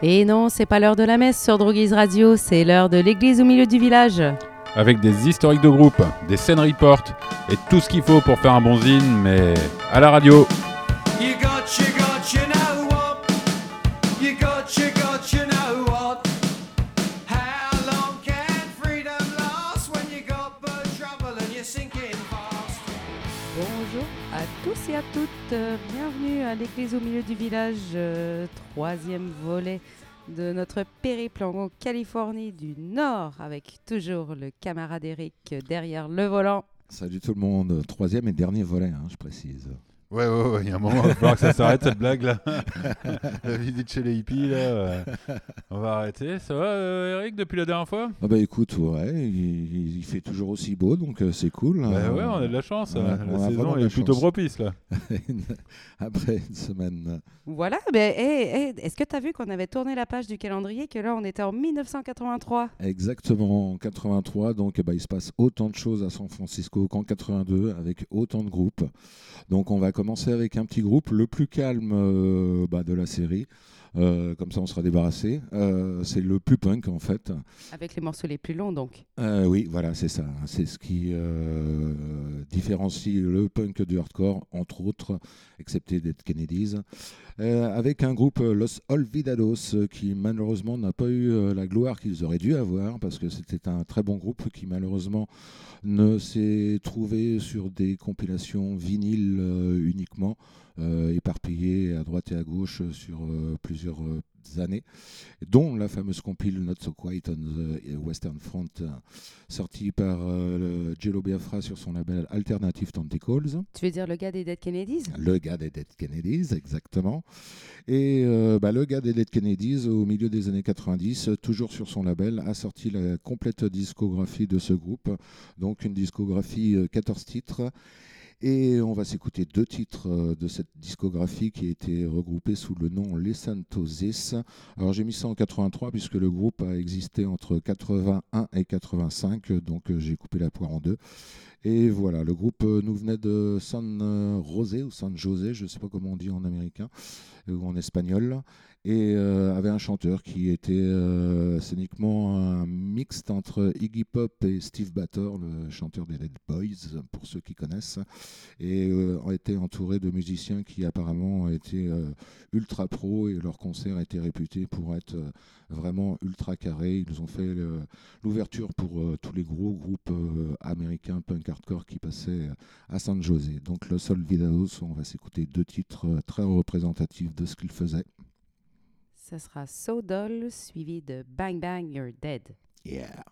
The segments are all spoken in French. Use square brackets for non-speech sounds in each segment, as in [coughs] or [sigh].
Et non, c'est pas l'heure de la messe sur Droguise Radio, c'est l'heure de l'église au milieu du village. Avec des historiques de groupe, des scènes report et tout ce qu'il faut pour faire un bon zine, mais à la radio. You got, you got, you know what? You got, you got, you know what? How long can freedom last when you got bird trouble and you're sinking fast? Bonjour à tous et à toutes, bienvenue à l'église au milieu du village, euh, troisième volet de notre périple en Californie du Nord, avec toujours le camarade Eric derrière le volant. Salut tout le monde, troisième et dernier volet, hein, je précise. Ouais, ouais, ouais, il y a un moment, [laughs] il va falloir que ça s'arrête cette blague là. [laughs] la visite chez les hippies là. euh, on va arrêter. Ça va, euh, Eric, depuis la dernière fois? Ah bah écoute, ouais, il, il fait toujours aussi beau, donc euh, c'est cool. Bah Euh, ouais, on a de la chance. on a- hein. on La a saison vraiment de est la plutôt chance. propice là. [laughs] Après une semaine. Voilà, mais hey, hey, est-ce que tu as vu qu'on avait tourné la page du calendrier, que là on était en 1983 Exactement en 83, donc ben, il se passe autant de choses à San Francisco qu'en 82 avec autant de groupes. Donc on va commencer avec un petit groupe, le plus calme euh, bah, de la série. Euh, comme ça on sera débarrassé. Euh, c'est le plus punk en fait. Avec les morceaux les plus longs donc. Euh, oui, voilà, c'est ça. C'est ce qui différencie le punk du hardcore, entre autres, excepté Dead Kennedys. Avec un groupe, Los Olvidados, qui malheureusement n'a pas eu la gloire qu'ils auraient dû avoir, parce que c'était un très bon groupe qui malheureusement ne s'est trouvé sur des compilations vinyles uniquement, euh, éparpillées à droite et à gauche sur euh, plusieurs euh, années, dont la fameuse compile Not So Quiet on the Western Front, sortie par euh, Jello Biafra sur son label Alternative Tentacles. Tu veux dire le gars des Dead Kennedys? Le gars des Dead Kennedys, exactement. Et euh, bah, le gars des Dead Kennedys, au milieu des années 90, euh, toujours sur son label, a sorti la complète discographie de ce groupe. Donc une discographie euh, 14 titres. Et on va s'écouter deux titres euh, de cette discographie qui a été regroupée sous le nom Les Santosis. Alors j'ai mis ça en 83 puisque le groupe a existé entre 81 et 85, donc euh, j'ai coupé la poire en deux. Et voilà, le groupe euh, nous venait de San euh, José ou San José, je ne sais pas comment on dit en américain ou en espagnol, et euh, avait un chanteur qui était euh, scéniquement un mixte entre Iggy Pop et Steve Bator, le chanteur des Dead Boys, pour ceux qui connaissent, et euh, été entouré de musiciens qui apparemment étaient ultra pro et leurs concerts étaient réputés pour être vraiment ultra carrés. Ils ont fait l'ouverture pour tous les gros groupes américains punk hardcore qui passaient euh, à San José. Donc le Sol Vidados, on va s'écouter deux titres euh, très représentatifs de ce qu'ils faisaient. Ça sera So Doll suivi de Bang Bang You're Dead. Yeah.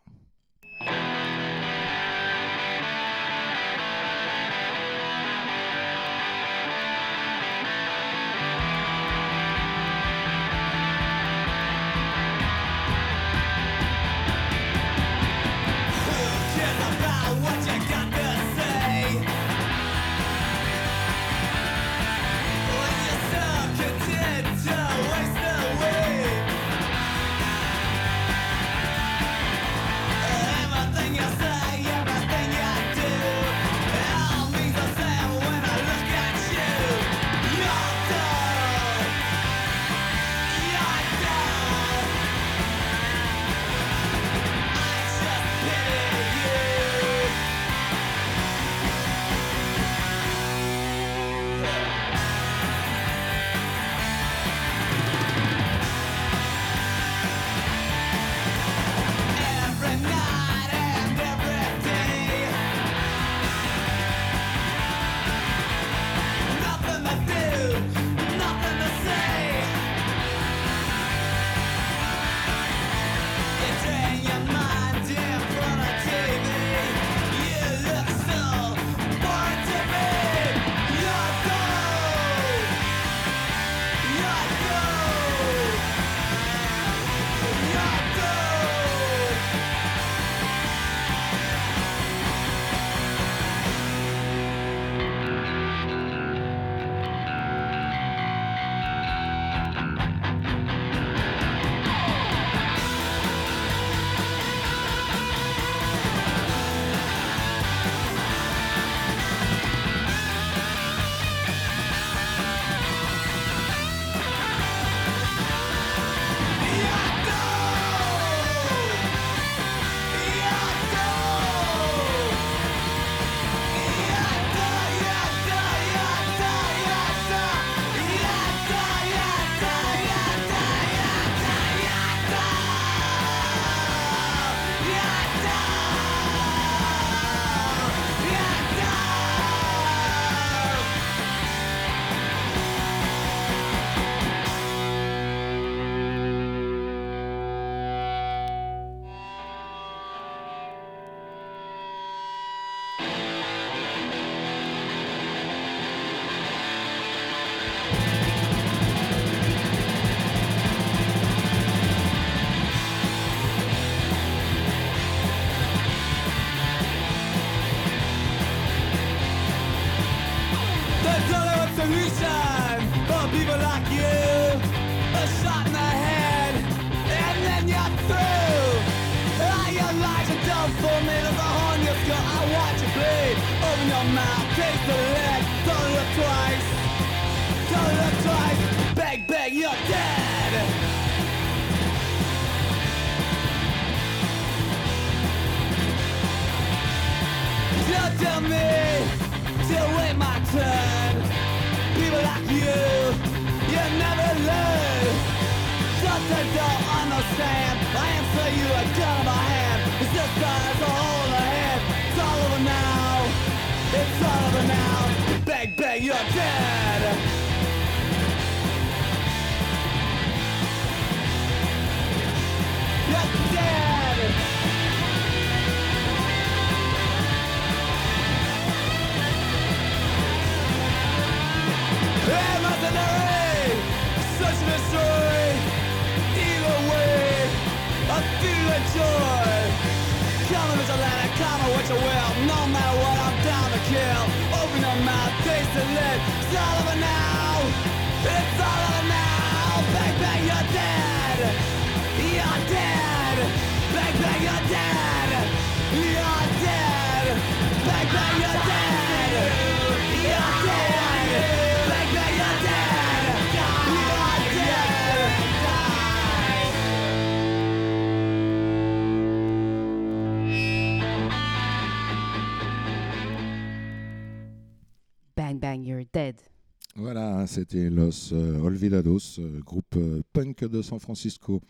Voilà, c'était Los euh, Olvidados, euh, groupe euh, punk de San Francisco.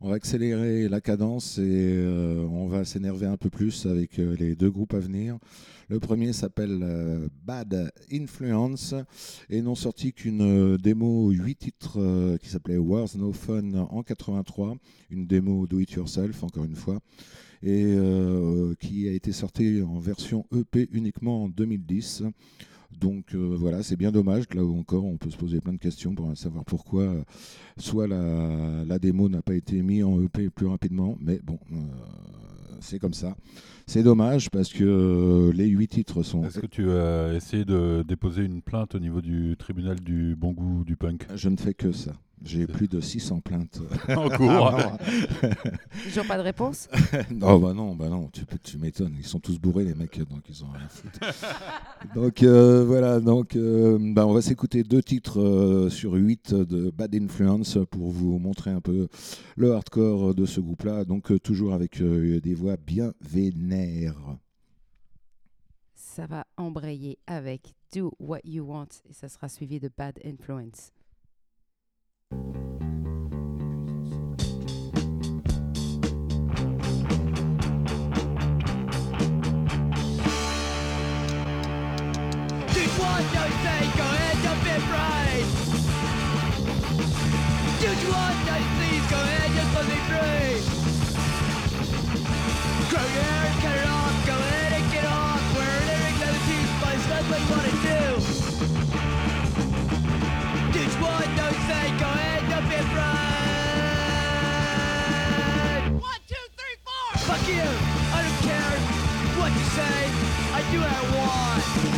On va accélérer la cadence et on va s'énerver un peu plus avec les deux groupes à venir. Le premier s'appelle Bad Influence et n'ont sorti qu'une démo 8 titres qui s'appelait Wars No Fun en 83, une démo do it yourself encore une fois et qui a été sortie en version EP uniquement en 2010. Donc euh, voilà, c'est bien dommage. Là où encore, on peut se poser plein de questions pour savoir pourquoi euh, soit la, la démo n'a pas été mise en EP plus rapidement, mais bon, euh, c'est comme ça. C'est dommage parce que les huit titres sont. Est-ce que tu as essayé de déposer une plainte au niveau du tribunal du bon goût du punk? Je ne fais que ça. J'ai plus de 600 plaintes. [laughs] en cours Ah, [laughs] Toujours pas de réponse? Non, [laughs] bah non, bah non, tu, peux- tu m'étonnes. Ils sont tous bourrés, les mecs, donc ils ont rien à foutre. donc euh, voilà, donc euh, bah, on va s'écouter deux titres euh, sur huit de Bad Influence pour vous montrer un peu le hardcore de ce groupe-là. Donc euh, toujours avec euh, des voix bien vénères. Ça va embrayer avec Do What You Want et ça sera suivi de Bad Influence. Dude, what do you say? Fuck you. I don't care what you say. I do what I want.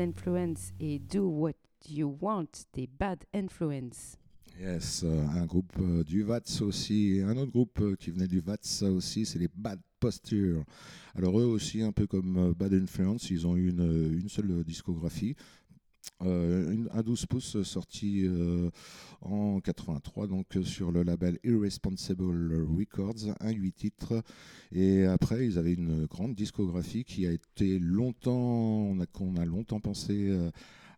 Influence et Do What You Want des Bad Influence. Yes, euh, un groupe euh, du VATS aussi, un autre groupe euh, qui venait du VATS aussi, c'est les Bad Posture. Alors eux aussi, un peu comme Bad Influence, ils ont eu une, une seule discographie, euh, une- un 12 pouces sorti euh, en 83, donc euh, sur le label Irresponsible Records, un 8 titres. Et après, ils avaient une grande discographie qui a été longtemps, on a, longtemps pensé euh,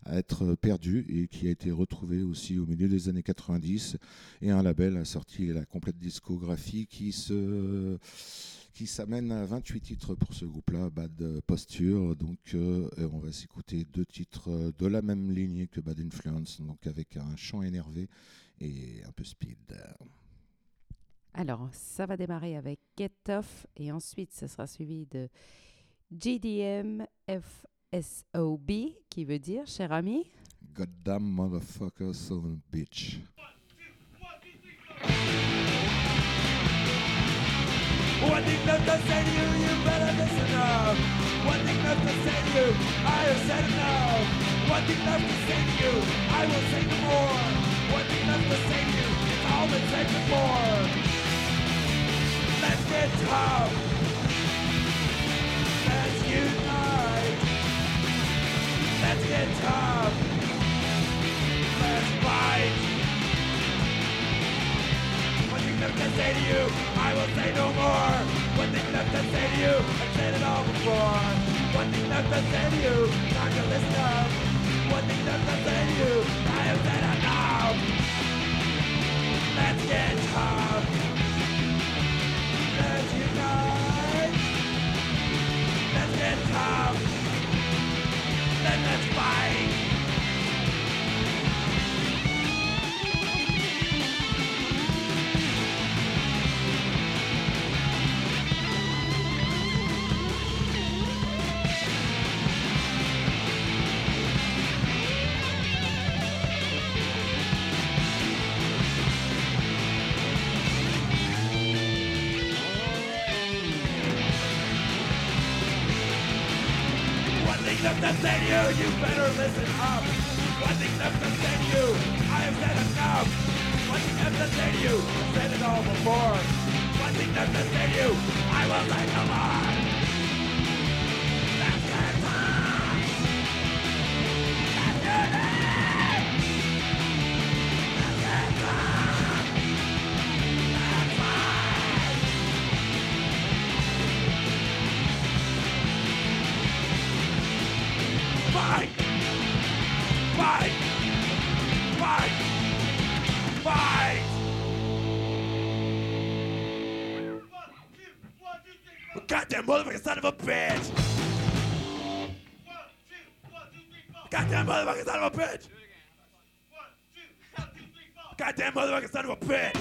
à être perdu et qui a été retrouvé aussi au milieu des années 90. Et un label a sorti la complète discographie qui se qui s'amène à 28 titres pour ce groupe-là, Bad Posture. Donc, euh, on va s'écouter deux titres euh, de la même lignée que Bad Influence, donc avec un chant énervé et un peu speed. Alors, ça va démarrer avec Get Off et ensuite, ce sera suivi de GDM FSOB, qui veut dire, cher ami, Goddamn motherfucker, son bitch. One thing left to say to you, you better listen up. One thing left to say to you, I have said enough. One thing left to say to you, I will say no more. One thing left to say to you, it's all been said before. Let's get tough. Let's unite. Let's get tough. Left to say to you, I will say no more. One thing left to say to you, I've said it all before. One thing left to say to you, time to listen up. One thing left to say to you, I have said enough. Let's get tough. Let's unite. Let's get tough. Then let's fight. Motherfucking son of a bitch! Goddamn motherfucking son of a bitch!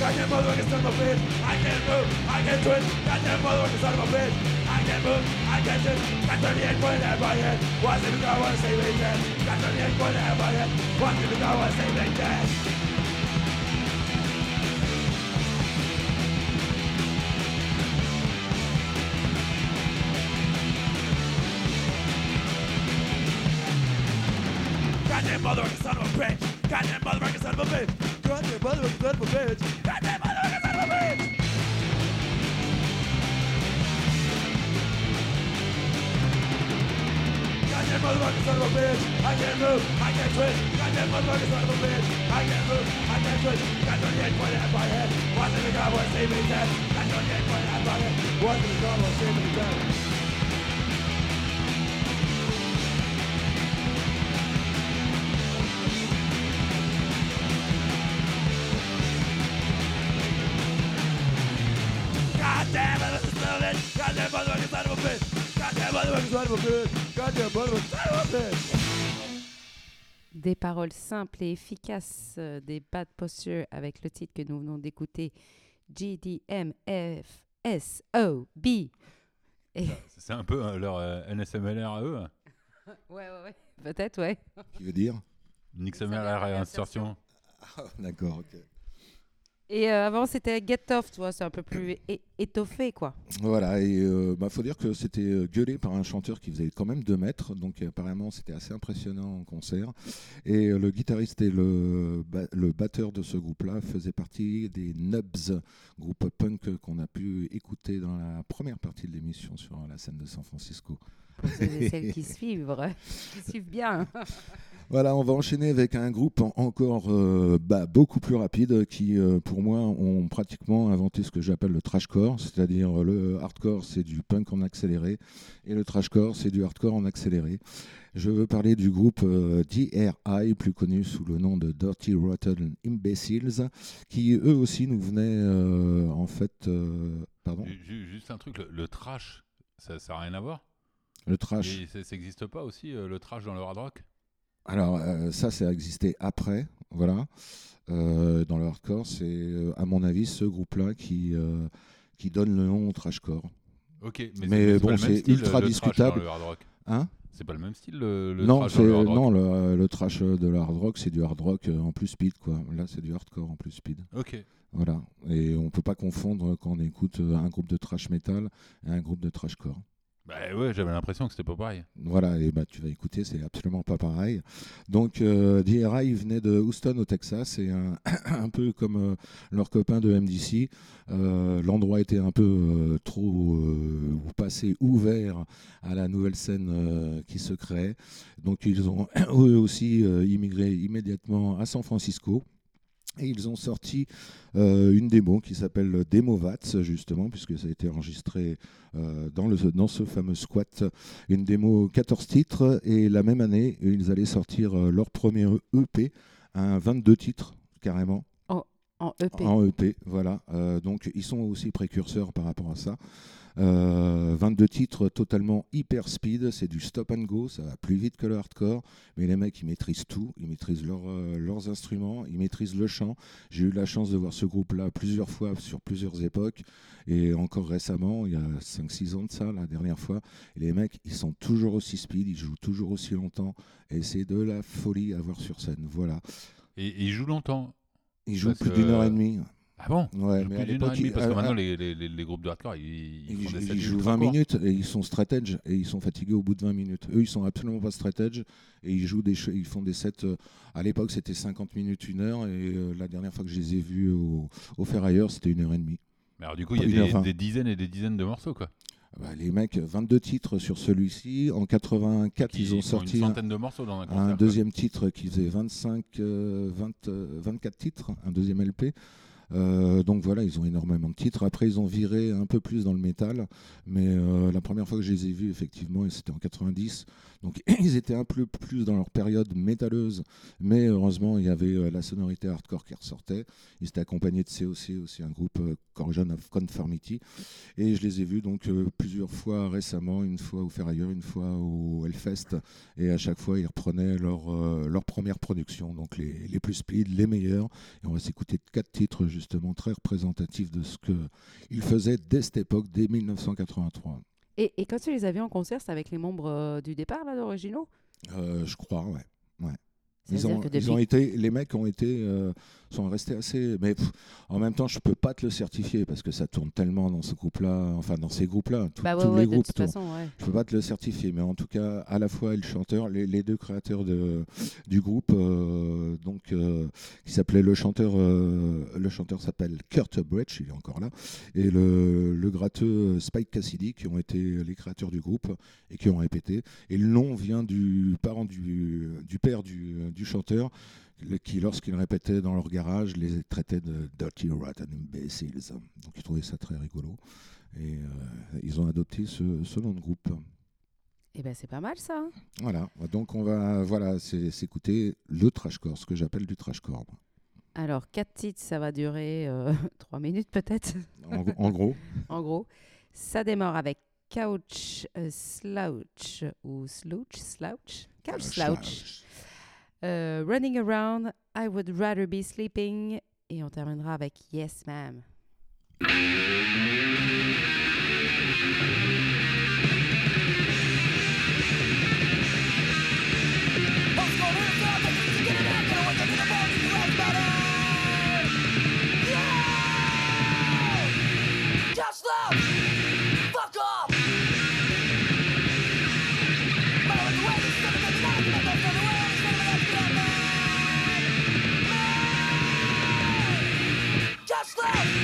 Goddamn motherfucking son of a bitch! I can't move! I can't twitch! Goddamn motherfucking son of a bitch! I can't move! I can't twitch! Got 38 points at my head! What's it I wanna say me dead? Got 38 points at my head! What's it I wanna say me dead? Goddamn motherfucking son of a bitch! Goddamn motherfucking son of a bitch! Goddamn motherfucking son of a bitch! Goddamn motherfucking son of a bitch! Goddamn motherfucking son of a bitch! I can't move! I can't twitch! Goddamn motherfucking son of a bitch! I can't move! I can't twitch! Got 28 point at my head! What's in the car? What's see me dead? Got 28 point at my head! What's in the car? What's see me dead? Des paroles simples et efficaces euh, des Bad Posture avec le titre que nous venons d'écouter, GDMFSOB. Et... C'est un peu euh, leur euh, NSMLR à eux. [laughs] Ouais, ouais, ouais. Peut-être, ouais. Qui veut dire? NXMLR et insertion. Ah, D'accord, ok. Et euh, avant, c'était Get Off, tu vois, c'est un peu plus étoffé, quoi. Voilà, et il bah, faut dire que c'était euh, gueulé par un chanteur qui faisait quand même 2 mètres, donc euh, apparemment c'était assez impressionnant en concert. Et euh, le guitariste et le, ba- le batteur de ce groupe-là faisaient partie des Nubs, groupe punk qu'on a pu écouter dans la première partie de l'émission sur la scène de San Francisco. Pour [laughs] celles qui suivent, qui suivent bien. [laughs] Voilà, on va enchaîner avec un groupe en- encore euh, bah, beaucoup plus rapide qui, euh, pour moi, ont pratiquement inventé ce que j'appelle le trashcore, c'est-à-dire le hardcore, c'est du punk en accéléré, et le trashcore, c'est du hardcore en accéléré. Je veux parler du groupe euh, DRI, plus connu sous le nom de Dirty Rotten Imbeciles, qui eux aussi nous venaient en fait, pardon, Ju- ju- Juste un truc, le, le trash, ça n'a rien à voir? Le trash. Et ça n'existe pas aussi, le trash dans le hard rock? Alors euh, ça, ça a existé après, voilà. Euh, dans le hardcore, c'est euh, à mon avis ce groupe-là qui qui donne le nom au trashcore. Ok, Mais bon, c'est ultra le trash discutable. dans le hard rock. Hein? C'est pas le même style, le, le Non, trash le hard rock non le, le trash de le hard rock, c'est du hard rock en plus speed quoi. Là, c'est du hardcore en plus speed. Ok. Voilà. Et on peut pas confondre quand on écoute un groupe de trash metal et un groupe de trashcore. Bah j'avais l'impression que c'était pas pareil. Voilà, et bah, tu vas écouter, c'est absolument pas pareil. Donc, euh, DRI venait de Houston, au Texas, et un, [coughs] peu comme euh, leurs copains de MDC, euh, l'endroit était un peu euh, trop euh, passé ouvert à la nouvelle scène qui se créait. Donc, ils ont [coughs] eux aussi immigré immédiatement à San Francisco. Et ils ont sorti euh, une démo qui s'appelle Demo Vats, justement, puisque ça a été enregistré euh, dans, le, dans ce fameux squat. Une démo 14 titres. Et la même année, ils allaient sortir euh, leur premier EP, un 22 titres, carrément, En EP. en EP. Voilà. Euh, donc, ils sont aussi précurseurs par rapport à ça. Euh, 22 titres totalement hyper speed, c'est du stop and go, ça va plus vite que le hardcore, mais les mecs ils maîtrisent tout, ils maîtrisent leur, euh, leurs instruments, ils maîtrisent le chant. J'ai eu la chance de voir ce groupe-là plusieurs fois sur plusieurs époques, et encore récemment, il y a 5-6 ans de ça, la dernière fois, et les mecs ils sont toujours aussi speed, ils jouent toujours aussi longtemps, et c'est de la folie à voir sur scène. Voilà. Et, et il joue longtemps. Ils jouent plus d'une heure et demie. Ah bon Ouais, mais à l'époque, ils- parce que maintenant à- les, les, les- les groupes de hardcore, ils, ils Ils, font des ils sets jouent ultra 20 courts. minutes et ils sont stratèges et ils sont fatigués au bout de 20 minutes. Eux, ils sont absolument pas stratèges et ils jouent des ils font des sets. euh, à l'époque, c'était 50 minutes, une heure et euh, la dernière fois que je les ai vus au, au Ferrailleur, c'était une heure et demie. Mais alors du coup, il y a des, dizaines et des dizaines de morceaux quoi. Bah, les mecs, 22 titres sur celui-ci. En 84, Qui ils ont sorti une un, centaine de morceaux dans un concert. un quoi. deuxième titre qui faisait 25, euh, 20, euh, 24 titres, un deuxième LP. Euh, donc voilà, ils ont énormément de titres. Après, ils ont viré un peu plus dans le métal, mais euh, la première fois que je les ai vus, effectivement, c'était en 90. Donc [clears throat] ils étaient un peu plus dans leur période métalleuse, mais heureusement, il y avait euh, la sonorité hardcore qui ressortait. Ils étaient accompagnés de COC, aussi un groupe Corrosion of Conformity. Et je les ai vus donc plusieurs fois récemment, une fois au Ferrailleur, une fois au Hellfest. Et à chaque fois, ils reprenaient leur, première production, donc les, plus speed, les meilleurs. Et on va s'écouter quatre titres justement très représentatifs de ce qu'ils faisaient dès cette époque, dès 1983. Et, et quand tu les vus en concert, c'était avec les membres euh, du départ, là, d'originaux Euh, je crois, ouais. Veut Ils ont, ils été, les mecs ont été, euh, sont restés assez. Mais pff, en même temps, je peux pas te le certifier parce que ça tourne tellement dans ce groupe-là, enfin dans ces groupes-là, tout- Bah ouais, tous ouais, les groupes façon, ouais. Je peux pas te le certifier, mais en tout cas, à la fois le chanteur, les, les deux créateurs de, du groupe, euh, donc euh, qui s'appelait le chanteur, le chanteur s'appelle Kurt Bridge, il est encore là, et le, le gratteux Spike Cassidy, qui ont été les créateurs du groupe et qui ont répété. Et le nom vient du parent du, du père du, du chanteur. qui, lorsqu'ils répétaient dans leur garage, les traitait de Dirty Rotten Imbeciles. Donc ils trouvaient ça très rigolo. Et euh, ils ont adopté ce, ce nom de groupe. Et ben c'est pas mal ça. Voilà, donc on va voilà, s'écouter le trashcore, ce que j'appelle du trashcore. Alors, quatre titres, ça va durer euh, [laughs] trois minutes peut-être, En, en gros, [laughs] en gros. Ça démarre avec Couch euh, Slouch ou Slouch, Slouch, Couch Slouch. Euh, running Around, I Would Rather Be Sleeping. Et on terminera avec Yes Ma'am. up!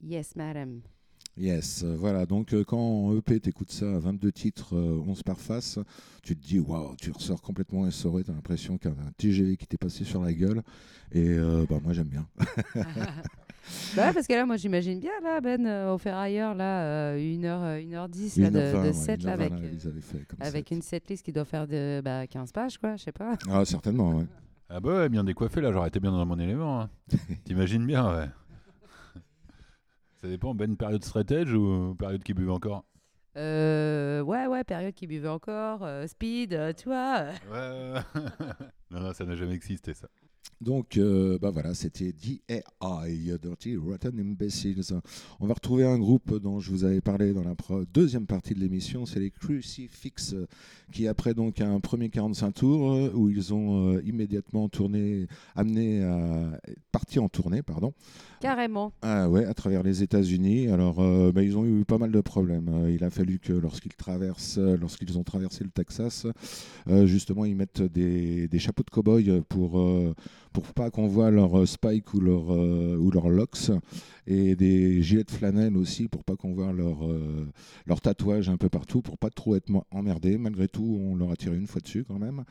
Yes, madame. Yes, euh, voilà. Donc, euh, quand EP, t'écoutes ça à 22 titres, euh, 11 par face, tu te dis, waouh, tu ressors complètement essoré. T'as l'impression qu'il y a un TGV qui t'est passé sur la gueule. Et euh, bah, moi, j'aime bien. [laughs] Bah ouais, parce que là, moi, j'imagine bien, là, Ben, euh, au Ferrailleur, là, 1h, 1h10 là, de, 1h20, de ouais, set, là, 1h20, avec, euh, avec set. une setlist qui doit faire de, bah, 15 pages, quoi, je sais pas. Ah, certainement, ouais. Ah bah ouais, bien décoiffé là, j'aurais été bien dans mon élément. hein. [laughs] T'imagines bien, ouais. Ça dépend, Ben, période straight edge ou période qui buvait encore? Euh, ouais, ouais, période qui buvait encore, euh, speed, euh, tu vois. euh. Ouais, ouais, [laughs] ouais. non, non, ça n'a jamais existé ça. Donc, euh, bah voilà, c'était DAI, Dirty Rotten Imbeciles. On va retrouver un groupe dont je vous avais parlé dans la deuxième partie de l'émission, c'est les Crucifix, qui après donc un premier 45 tours euh, où ils ont euh, immédiatement tourné, amené à parti en tournée, pardon. Carrément. Ah ouais, à travers les États-Unis. Alors, euh, bah, ils ont eu pas mal de problèmes. Euh, il a fallu que lorsqu'ils traversent, euh, lorsqu'ils ont traversé le Texas, justement, ils mettent des, des chapeaux de cow-boy pour pour pas qu'on voit leur spike ou leur ou locks et des gilets de flanelle aussi pour pas qu'on voit leur leur tatouage un peu partout pour pas trop être emmerdés. Malgré tout, on leur a tiré une fois dessus quand même.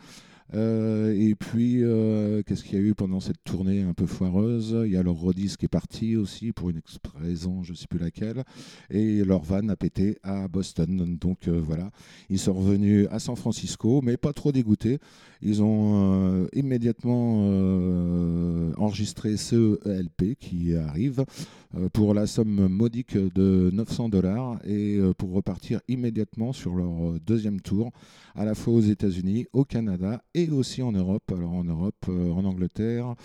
Euh, et puis, euh, qu'est-ce qu'il y a eu pendant cette tournée un peu foireuse? Il y a leur Rodis qui est parti aussi pour une raison, je ne sais plus laquelle. Et leur van a pété à Boston. Donc euh, voilà, ils sont revenus à San Francisco, mais pas trop dégoûtés. Ils ont euh, immédiatement euh, enregistré ce ELP qui arrive euh, pour la somme modique de 900 dollars et pour repartir immédiatement sur leur deuxième tour à la fois aux États-Unis, au Canada et aussi en Europe. Alors en Europe, en Angleterre,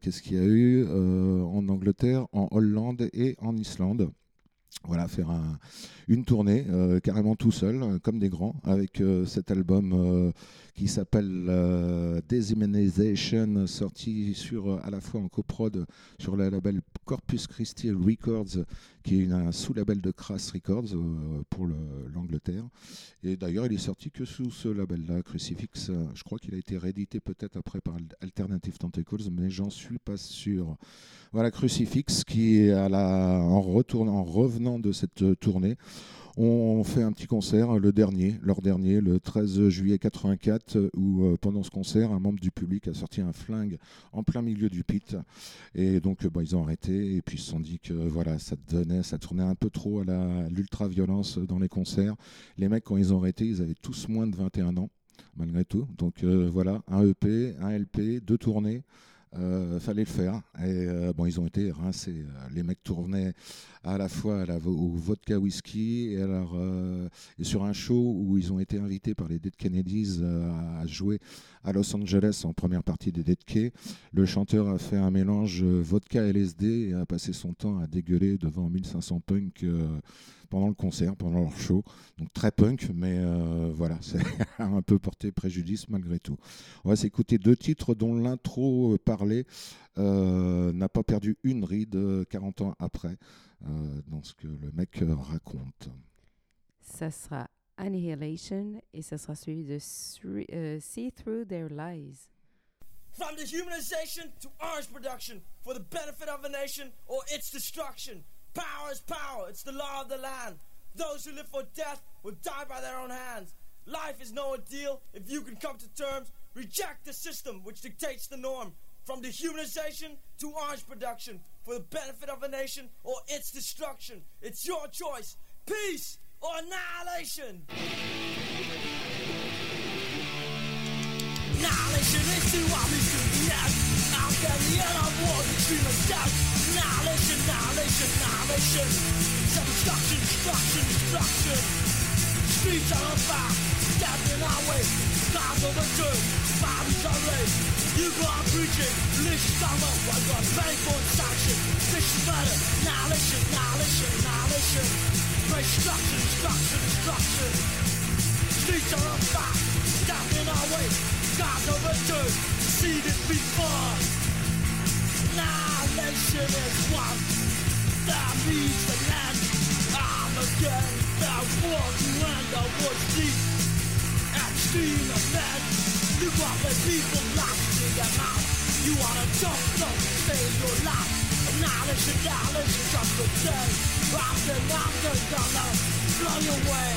qu'est-ce qu'il y a eu En Angleterre, en Hollande et en Islande. voilà, faire un- une tournée carrément tout seul, comme des grands, avec cet album qui s'appelle euh, Dehumanization, sorti sur, euh, à la fois en coprod sur le label Corpus Christi Records, qui est un sous-label de Crass Records euh, pour le- l'Angleterre. Et d'ailleurs, il est sorti que sous ce label-là, Crucifix. Je crois qu'il a été réédité peut-être après par Alternative Tentacles, mais j'en suis pas sûr. Voilà Crucifix qui est à en, revenant de cette tournée. On fait un petit concert, le dernier, leur dernier, le 13 juillet 84, euh, où euh, pendant ce concert, un membre du public a sorti un flingue en plein milieu du pit. Et donc, euh, bon, ils ont arrêté et puis ils se sont dit que voilà, ça donnait, ça tournait un peu trop à l'ultra-violence dans les concerts. Les mecs, quand ils ont arrêté, ils avaient tous moins de 21 ans, malgré tout. Donc voilà, un EP, un LP, deux tournées. Euh, fallait le faire. Et euh, bon, ils ont été rincés. Euh, Les mecs tournaient à la fois au vodka whisky et, alors, et sur un show où ils ont été invités par les Dead Kennedys à jouer à Los Angeles en première partie des Dead Key. Le chanteur a fait un mélange euh, vodka LSD et a passé son temps à dégueuler devant 1500 punks euh, pendant le concert, pendant leur show. Donc très punk, mais euh, voilà, [laughs] c'est un peu porté préjudice malgré tout. On va s'écouter deux titres dont l'intro parlé n'a pas perdu une ride euh, 40 ans après, dans ce que le mec raconte. Ça sera Annihilation et ça sera suivi de euh, See Through Their Lies. From dehumanization to orange production for the benefit of a nation or its destruction. Power is power, it's the law of the land. Those who live for death will die by their own hands. Life is no ordeal if you can come to terms. Reject the system which dictates the norm. From dehumanization to orange production for the benefit of a nation or its destruction. It's your choice. Peace or annihilation. Annihilation is too obvious to the end. Out there, the end of war, the dream of death. Annihilation, annihilation, annihilation. Self-destruction, destruction, destruction. Streets are on fire, stabbed in our way. Cars overturned, bodies are raised. You go on preaching, religious dogma, while you're paying for sanction. This is murder, annihilation, annihilation, annihilation. Destruction, destruction, destruction. Streets are on fire, in our way. Cars overturned, seen it before. Annihilation is one that means the land. I'm again the war to end the war's deep. Extreme event. You got the people locked in their mouth. You wanna talk, don't in your life. Annihilation, annihilation, just a day. After, after, gonna blow you away.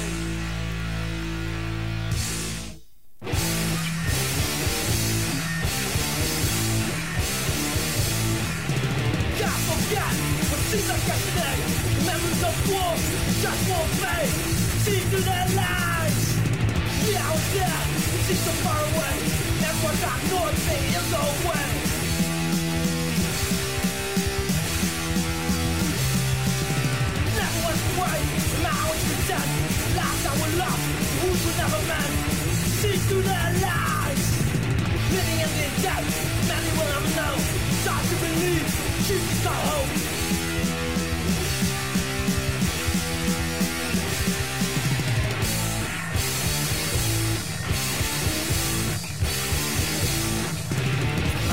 Can't forget what seems like yesterday. Memories of war just won't fade. See through their lies. Yeah, I was there. It seems so far away. Everyone got north, me in the way. Now it's pretend. Last we lost. Wounds were never meant. See through their lies. Living in the dead, many will never know. Start to believe, choose to hope.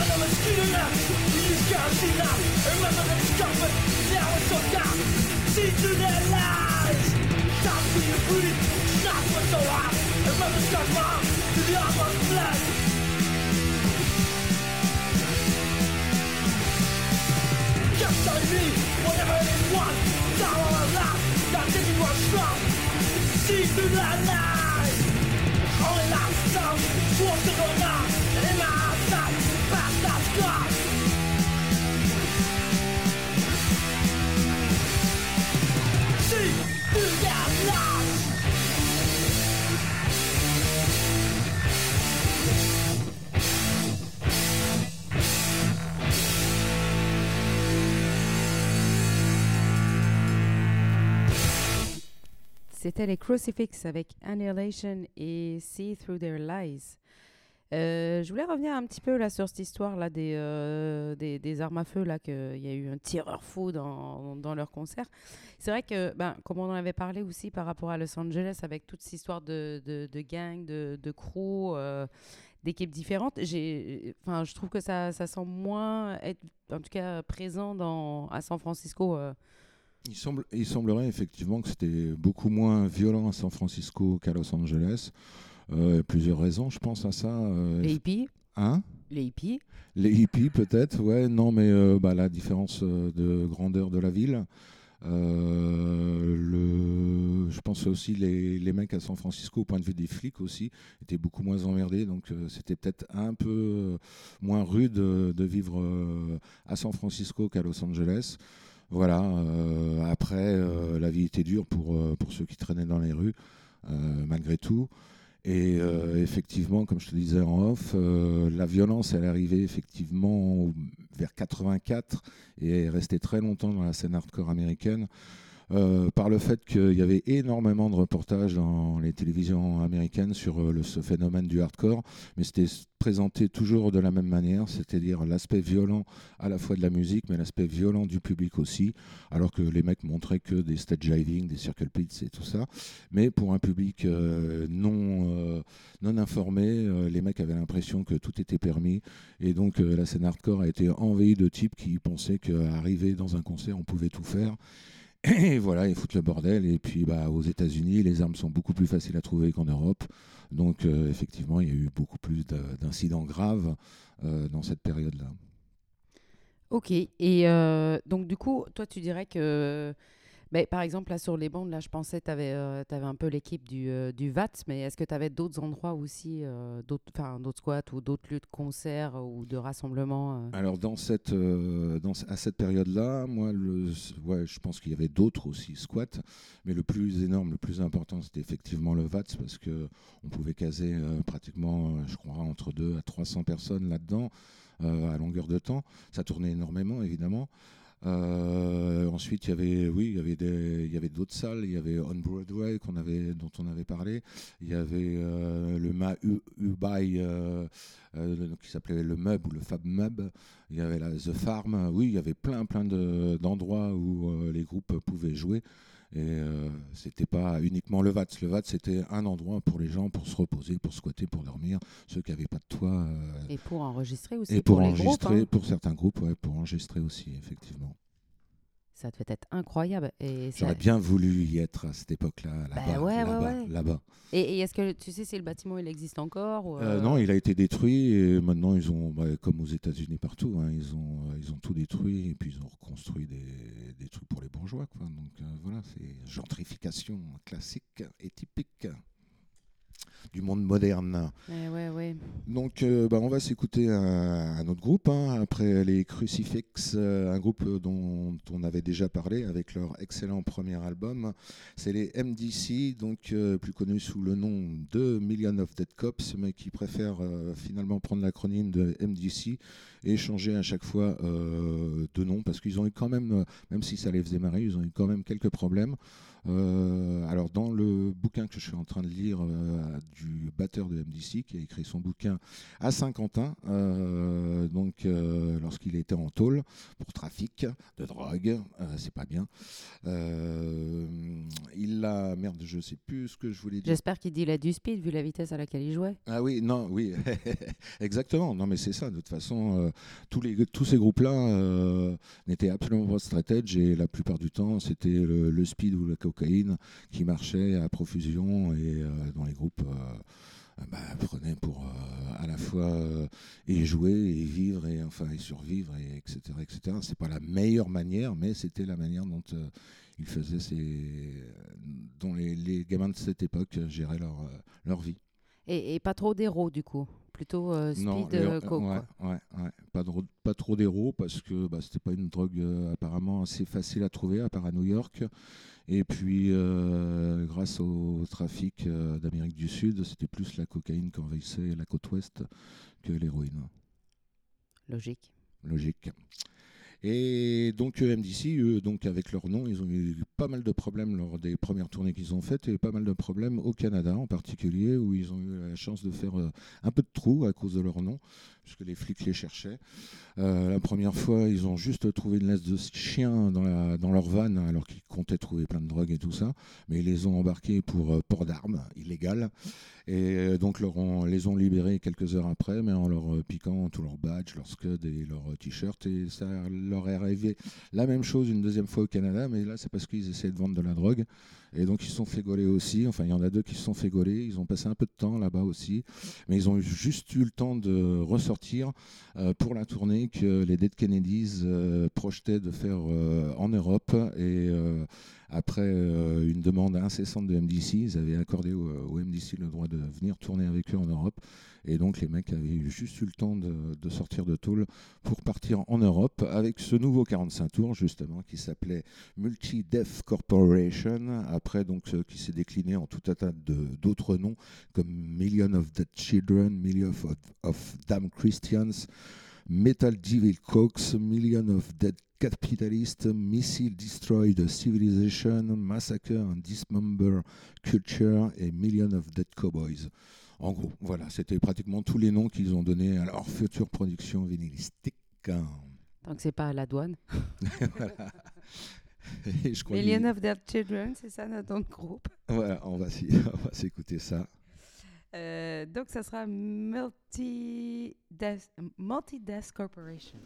Another student left, use guarantee now. Remember the discomfort, now it's so down. See through their lies. Stop being booty, not what's so hot. Remember Scott's mom, to the almost blood. Just telling me whatever it Down on our lap That thinking we're strong See through the lies Only last song What's to go now And in my outside Past that's gone C'était les Crucifix avec Annihilation et See Through Their Lies. Euh, je voulais revenir un petit peu là sur cette histoire là des, euh, des, armes à feu là qu'il y a eu un tireur fou dans, dans leur concert. C'est vrai que ben, comme on en avait parlé aussi par rapport à Los Angeles avec toute cette histoire de, de, de gang, de, crew, euh, d'équipes différentes, enfin je trouve que ça, ça semble moins être en tout cas présent dans, à San Francisco. Il, semble, il semblerait effectivement que c'était beaucoup moins violent à San Francisco qu'à Los Angeles. Euh, plusieurs raisons, je pense à ça. euh, les hippies, hein les hippies. Les hippies peut-être, ouais, non, mais euh, bah, la différence euh, de grandeur de la ville. Le, je pense aussi les, les mecs à San Francisco, au point de vue des flics aussi, étaient beaucoup moins emmerdés, donc c'était peut-être un peu moins rude de vivre à San Francisco qu'à Los Angeles. Voilà. après, la vie était dure pour, pour ceux qui traînaient dans les rues, malgré tout. Et euh, effectivement, comme je te disais en off, euh, la violence, elle est arrivée effectivement vers 84 et est restée très longtemps dans la scène hardcore américaine. Euh, par le fait qu'il y avait énormément de reportages dans les télévisions américaines sur euh, le, ce phénomène du hardcore, mais c'était présenté toujours de la même manière, c'est-à-dire l'aspect violent à la fois de la musique, mais l'aspect violent du public aussi, alors que les mecs montraient que des stage diving, des circle pits et tout ça. Mais pour un public euh, non, non informé, les mecs avaient l'impression que tout était permis. Et donc la scène hardcore a été envahie de types qui pensaient qu'arriver dans un concert, on pouvait tout faire. Et voilà, ils foutent le bordel. Et puis bah, aux États-Unis, les armes sont beaucoup plus faciles à trouver qu'en Europe. Donc euh, effectivement, il y a eu beaucoup plus de- d'incidents graves euh, dans cette période-là. Ok. Et euh, donc, du coup, toi, tu dirais que. Ben, par exemple, là, sur les bandes, là, je pensais que tu avais, un peu l'équipe du, euh, du VAT, mais est-ce que tu avais d'autres endroits aussi, euh, d'autres squats ou d'autres lieux de concert ou de rassemblement euh? Alors dans cette, euh, dans, à cette période-là, moi, le, ouais, je pense qu'il y avait d'autres aussi squats, mais le plus énorme, le plus important, c'était effectivement le VATS parce que on pouvait caser euh, pratiquement, euh, je crois, entre 2 à 300 personnes là-dedans euh, à longueur de temps. Ça tournait énormément, évidemment. Euh, ensuite, il y avait, oui, il y avait il y avait d'autres salles. Il y avait On Broadway qu'on avait, dont on avait parlé. Il y avait euh, le Ma Ubai, euh, euh, qui s'appelait le Mub ou le Fab Mub. Il y avait la The Farm. Oui, il y avait plein, plein de- d'endroits où les groupes pouvaient jouer. Et euh, c'était pas uniquement le VAT. Le VAT, c'était un endroit pour les gens pour se reposer, pour squatter, pour dormir. Ceux qui n'avaient pas de toit. euh, Et pour enregistrer aussi et pour, les groupes. enregistrer, hein. pour certains groupes, ouais, pour enregistrer aussi, effectivement. Ça devait être incroyable. Et, ça- J'aurais bien voulu y être à cette époque-là, là-bas. ouais, là-bas, ouais. là-bas. et, et est-ce que tu sais si le bâtiment il existe encore ou, Euh, euh, non, il a été détruit et maintenant ils ont, bah, comme aux États-Unis partout, hein, ils ont, euh, ils ont tout détruit et puis ils ont reconstruit des, des trucs pour les bourgeois, quoi. Donc euh, voilà, c'est gentrification classique et typique du monde moderne. Ouais, ouais. Donc, euh, bah, on va s'écouter un, un autre groupe, hein, après les Crucifix, euh, un groupe dont on avait déjà parlé avec leur excellent premier album. C'est les MDC, donc euh, plus connus sous le nom de Million of Dead Cops, mais qui préfèrent finalement prendre l'acronyme de MDC et changer à chaque fois de nom, parce qu'ils ont eu quand même, même si ça les faisait marrer, ils ont eu quand même quelques problèmes. Euh, alors dans le bouquin que je suis en train de lire euh, du batteur de MDC qui a écrit son bouquin à Saint-Quentin, euh, donc lorsqu'il était en tôle pour trafic de drogue, c'est pas bien. Il a merde, je sais plus ce que je voulais dire. J'espère qu'il dit la du speed vu la vitesse à laquelle il jouait. Ah oui, non, oui, [laughs] exactement. Non, mais c'est ça. De toute façon, tous, les, tous ces groupes-là euh, n'étaient absolument pas straight edge et la plupart du temps, c'était le, le speed ou la cocaïne qui marchait à profusion et euh, dans les groupes. euh, bah, prenaient pour euh, à la fois y jouer et vivre et enfin et survivre et etc etc c'est pas la meilleure manière mais c'était la manière dont ils faisaient ces dont les, gamins de cette époque géraient leur leur vie Et, et pas trop d'héros du coup? Plutôt euh, speed non, les- euh, coke, ouais, quoi. ouais, ouais. Pas, de, pas trop d'héros parce que bah, c'était pas une drogue euh, apparemment assez facile à trouver à part à New York. Et puis, euh, grâce au trafic d'Amérique du Sud, c'était plus la cocaïne qui envahissait la côte ouest que l'héroïne. Logique. Logique. Et donc euh, MDC, eux, donc avec leur nom, ils ont eu pas mal de problèmes lors des premières tournées qu'ils ont faites et pas mal de problèmes au Canada en particulier où ils ont eu la chance de faire euh, un peu de trou à cause de leur nom puisque les flics les cherchaient. Euh, la première fois, ils ont juste trouvé une laisse de chien dans, leur van alors qu'ils comptaient trouver plein de drogues et tout ça, mais ils les ont embarqués pour euh, port d'armes illégal et euh, donc leur les ont libérés quelques heures après, mais en leur piquant tous leurs badges, leurs scuds et leurs t-shirts et ça leur est arrivé la même chose une deuxième fois au Canada, mais là c'est parce qu'ils essayaient de vendre de la drogue. Et donc ils se sont fait gauler aussi. Enfin, il y en a deux qui se sont fait gauler. Ils ont passé un peu de temps là-bas aussi. Mais ils ont juste eu le temps de ressortir euh, pour la tournée que les Dead Kennedys euh, projetaient de faire euh, en Europe. Et après euh, une demande incessante de MDC, ils avaient accordé au, MDC le droit de venir tourner avec eux en Europe. Et donc les mecs avaient juste eu le temps de, sortir de Toul pour partir en Europe avec ce nouveau 45 tours justement qui s'appelait Multi Death Corporation, après donc euh, qui s'est décliné en tout un tas d'autres noms comme Million of Dead Children, Million of, of Damn Christians, Metal Devil Cox, Million of Dead Capitalists, Missile Destroyed Civilization, Massacre and Dismember Culture et Million of Dead Cowboys. En gros, voilà, c'était pratiquement tous les noms qu'ils ont donnés à leur future production vinylistique. Tant que c'est pas à la douane. [laughs] Voilà. Et je crois Million of Dead Children, c'est ça notre groupe. Voilà, [laughs] on va s'écouter ça. Euh, donc ça sera Multi Death, Multi Death Corporation.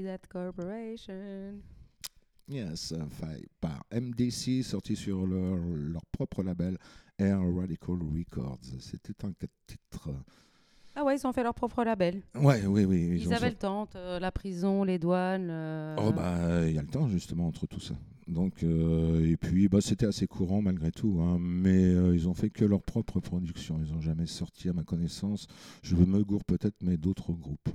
Death Corporation. Yes, euh, fait par MDC, sorti sur leur, leur propre label Air Radical Records. C'était un titres. Ah ouais, ils ont fait leur propre label. Ouais, oui, oui. Ils, ont avaient le temps, euh, la prison, les douanes. euh, Oh bah il y a le temps justement entre tout ça. Donc euh, et puis bah c'était assez courant malgré tout, hein, mais ils ont fait que leur propre production. Ils ont jamais sorti à ma connaissance. Je me gourre peut-être, mais d'autres groupes.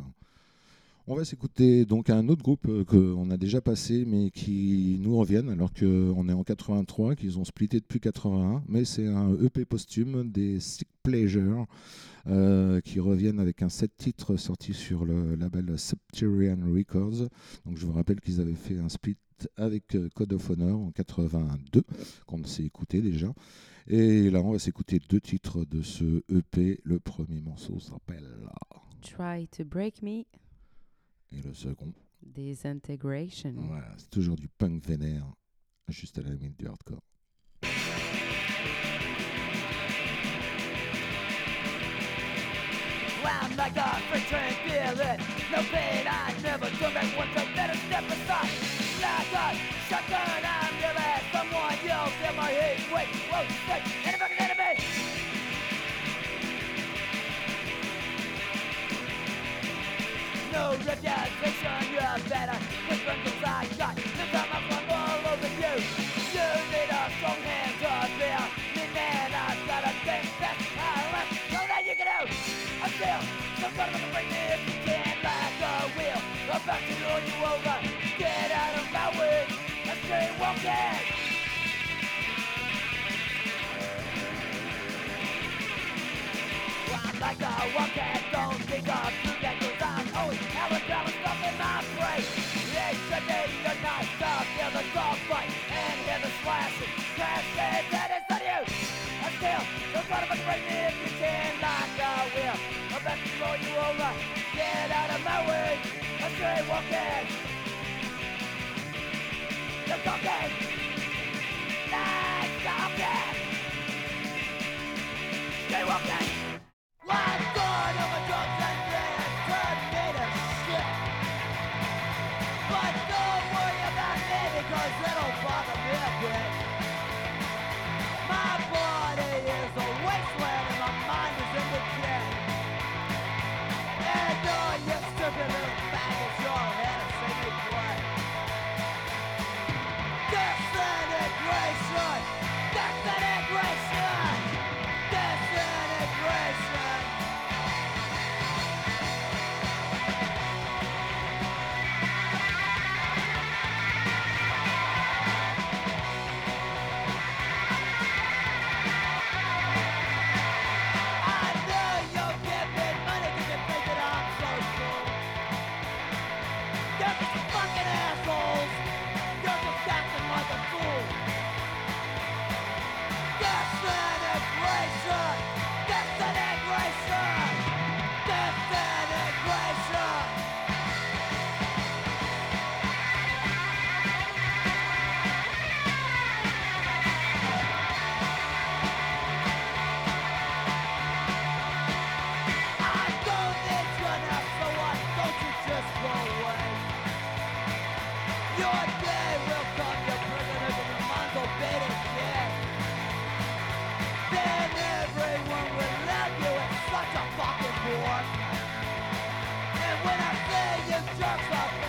On va s'écouter donc un autre groupe euh, qu'on a déjà passé, mais qui nous reviennent alors qu'on est en 83, qu'ils ont splitté depuis 81. Mais c'est un EP posthume des Sick Pleasure euh, qui reviennent avec un set titres sorti sur le label Subterranean Records. Donc je vous rappelle qu'ils avaient fait un split avec euh, Code of Honor en 82, qu'on s'est écouté déjà. Et là, on va s'écouter deux titres de ce EP. Le premier morceau s'appelle Try to Break Me, et le second. Disintegration. Voilà, c'est toujours du punk vénère, juste à la limite du hardcore. I'm like a freight train feeling No pain, I never turn back once I better step aside Like a shotgun, I'm yelling Someone yell, feel my heat, wait, whoa, sick, no reputation, you're better. This one's a shot, the time I flung all over you. You need a strong hand to bear Me man, I've got a thing that's powerless So that you can do, I'm still Some sort of a bring if you can Like a wheel, I'm about to roll you over. Get out of my way, I'm straight walking Like a walking, don't think of Always have a dollar stuff in my brain. It's a day or night, stop, hear the dog fight and hear the slashing, crashing. That is the news. I still, don't try to break me if you can, like a wheel. I'm about to roll you over. Get out of my way. I'm straight walking. You're talking. Nice talking. Stay walking. Life gone over drugs and dead, Don't worry about because it'll bother me a bit. My body it's such a fucking bore. And when I say you jerks out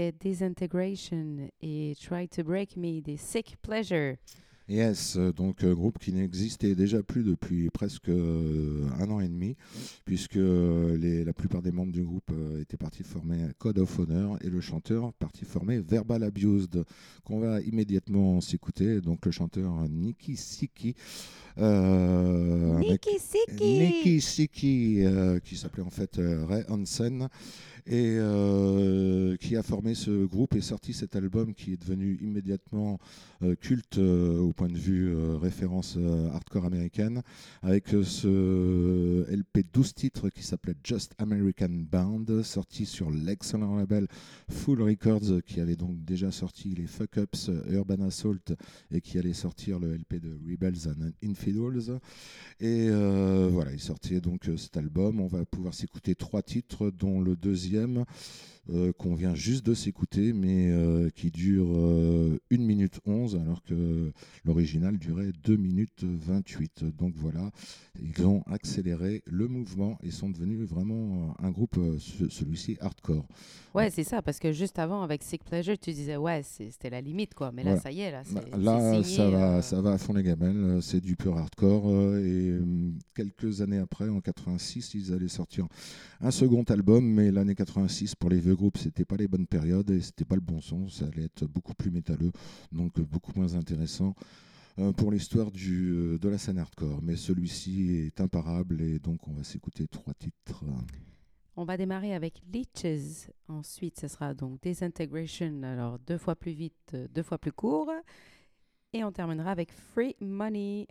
C'était Disintegration et Try to Break Me des Sick Pleasure. Yes, euh, donc euh, groupe qui n'existait déjà plus depuis presque euh, un an et demi, puisque les, la plupart des membres du groupe étaient partis former Code of Honor et le chanteur parti former Verbal Abused, qu'on va immédiatement s'écouter. Donc le chanteur Nicky Siki. euh, Siki Nicky Siki, euh, qui s'appelait en fait Ray Hansen, et euh, qui a formé ce groupe et sorti cet album qui est devenu immédiatement euh, culte euh, au point de vue référence hardcore américaine, avec ce LP 12 titres qui s'appelait Just American Band, sorti sur l'excellent label Full Records, qui avait donc déjà sorti les Fuck Ups, Urban Assault, et qui allait sortir le LP de Rebels and Infidels. Et voilà, il sortait donc cet album. On va pouvoir s'écouter trois titres, dont le deuxième deuxième euh, qu'on vient juste de s'écouter, mais euh, qui dure euh, 1 minute 11, alors que l'original durait 2 minutes 28. Donc voilà, ils ont accéléré le mouvement et sont devenus vraiment un groupe, euh, ce- celui-ci hardcore. Ouais, c'est ça, parce que juste avant, avec Sick Pleasure, tu disais, ouais, c'était la limite, quoi. Mais là, Voilà. ça y est, là, c'est Bah, c'est Là, signé, ça, va, euh, ça va à fond les gamelles, euh, c'est du pur hardcore. euh, et hum, quelques années après, en 86, ils allaient sortir un second album, mais l'année 86, pour les vieux groupes, c'était pas les bonnes périodes et c'était pas le bon son. Ça allait être beaucoup plus métalleux, donc beaucoup moins intéressant euh, pour l'histoire euh, de la scène hardcore. Mais celui-ci est imparable et donc on va s'écouter trois titres. On va démarrer avec Leeches. Ensuite, ce sera donc Disintegration, alors deux fois plus vite, deux fois plus court. Et on terminera avec Free Money.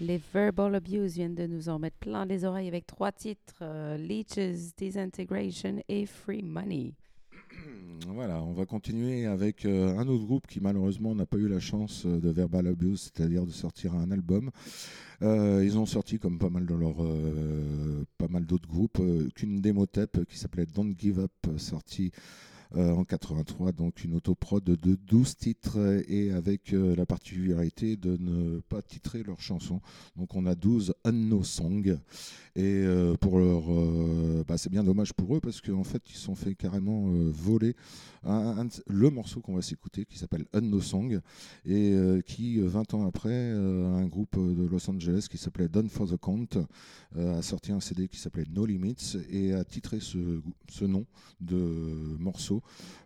Les Verbal Abuse viennent de nous en mettre plein les oreilles avec trois titres euh, Leeches, Disintegration et Free Money. [clears throat] Voilà, on va continuer avec euh, un autre groupe qui malheureusement n'a pas eu la chance euh, de Verbal Abuse, c'est-à-dire de sortir un album. Ils ont sorti, comme pas mal pas mal d'autres groupes, qu'une démo tape qui s'appelait Don't Give Up, sortie en 83, donc une autoprod de 12 titres euh, et avec euh, la particularité de ne pas titrer leurs chansons. Donc on a 12 Unknown Songs et euh, pour leur, euh, bah, c'est bien dommage pour eux parce qu'en fait ils sont fait carrément euh, voler un- le morceau qu'on va s'écouter qui s'appelle Unknown Song et euh, qui euh, 20 ans après euh, un groupe de Los Angeles qui s'appelait Done for the Count euh, a sorti un CD qui s'appelait No Limits et a titré ce nom de morceau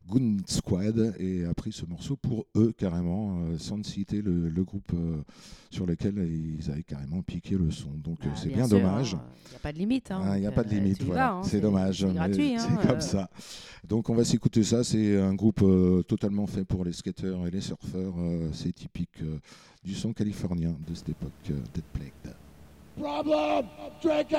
Good Squad et a pris ce morceau pour eux carrément euh, sans citer le, le groupe euh, sur lequel ils avaient carrément piqué le son donc euh, Ah, c'est bien, dommage hein, Il n'y a pas de limite. hein, il n'y a pas de limite, voilà. hein, c'est dommage. C'est mais gratuit. C'est hein, comme euh, ça. Donc on va s'écouter ça. C'est un groupe totalement fait pour les skateurs et les surfeurs. c'est typique du son californien de cette époque, Dead. Problem drinking!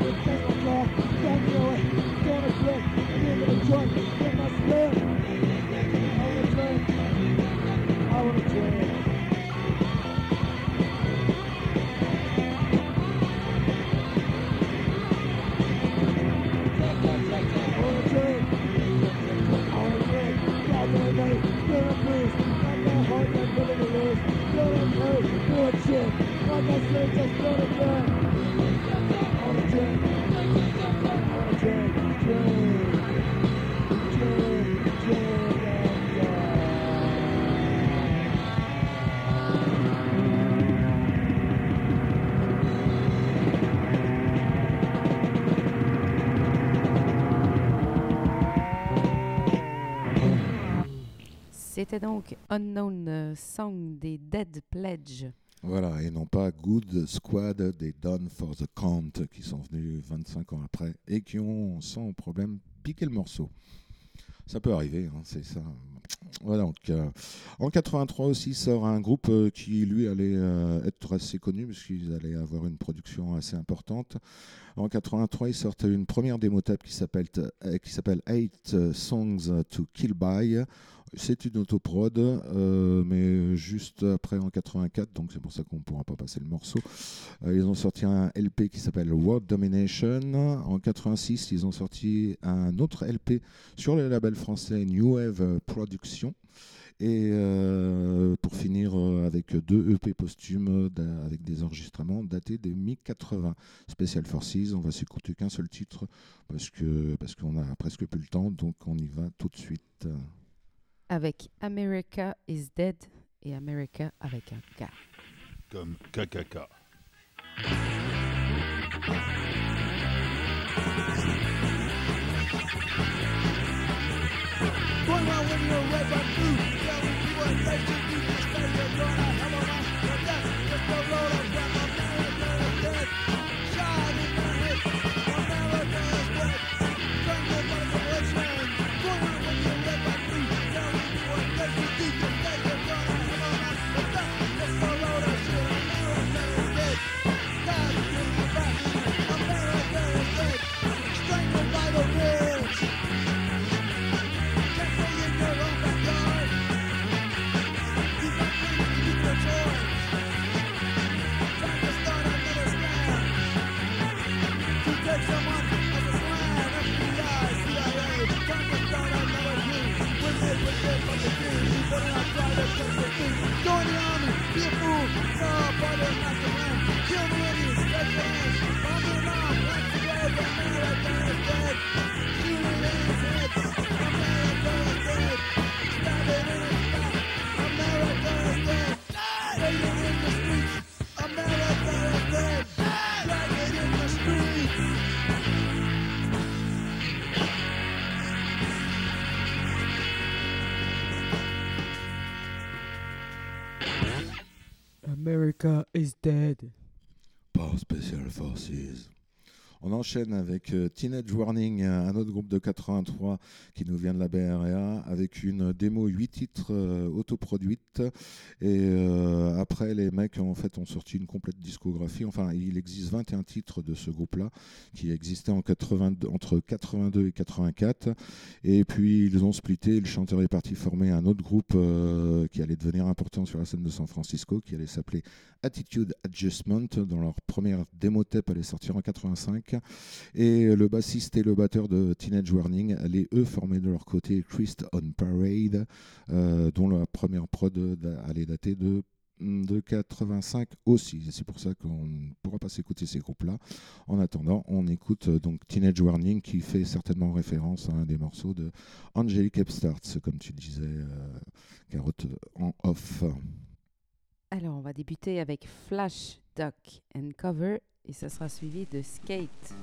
Cruz, Papa Hart, and Billy Lewis, just C'était donc Unknown euh, Song des Dead Pledge. Voilà, et non pas Good Squad des Done for the Count qui sont venus 25 ans après et qui ont sans problème piqué le morceau. Ça peut arriver, hein, c'est ça. Voilà, donc, euh, en 83 aussi sort un groupe euh, qui lui allait euh, être assez connu puisqu'ils allaient avoir une production assez importante. En 83, ils sortent une première démo tape qui s'appelle qui s'appelle Eight Songs to Kill By. C'est une autoprod, euh, mais juste après en 84, donc c'est pour ça qu'on ne pourra pas passer le morceau. Euh, ils ont sorti un LP qui s'appelle World Domination. En 86, ils ont sorti un autre LP sur le label français New Wave Production. Et euh, pour finir euh, avec deux EP posthumes avec des enregistrements datés des mi-80. Special Forces, on va s'écouter qu'un seul titre parce que parce qu'on a presque plus le temps, donc on y va tout de suite. Avec America is Dead et America avec un K. Comme KKK. On enchaîne avec euh, Teenage Warning, un autre groupe de 83 qui nous vient de la BRA, avec une démo 8 titres euh, autoproduite. Et euh, après, les mecs en fait ont sorti une complète discographie. Enfin, il existe 21 titres de ce groupe-là qui existait en 82 entre 82 et 84. Et puis ils ont splitté. Le chanteur est parti former un autre groupe euh, qui allait devenir important sur la scène de San Francisco, qui allait s'appeler Attitude Adjustment, dont leur première démo tape allait sortir en 85. Et le bassiste et le batteur de Teenage Warning allaient eux former de leur côté Christ on Parade, euh, dont la première prod allait dater de de 85 aussi. C'est pour ça qu'on ne pourra pas s'écouter ces groupes-là. En attendant, on écoute euh, donc Teenage Warning qui fait certainement référence à un des morceaux de Angelic Upstarts, comme tu disais, euh, Carotte en off. Alors, on va débuter avec Flash, Duck and Cover et ça sera suivi de Skate.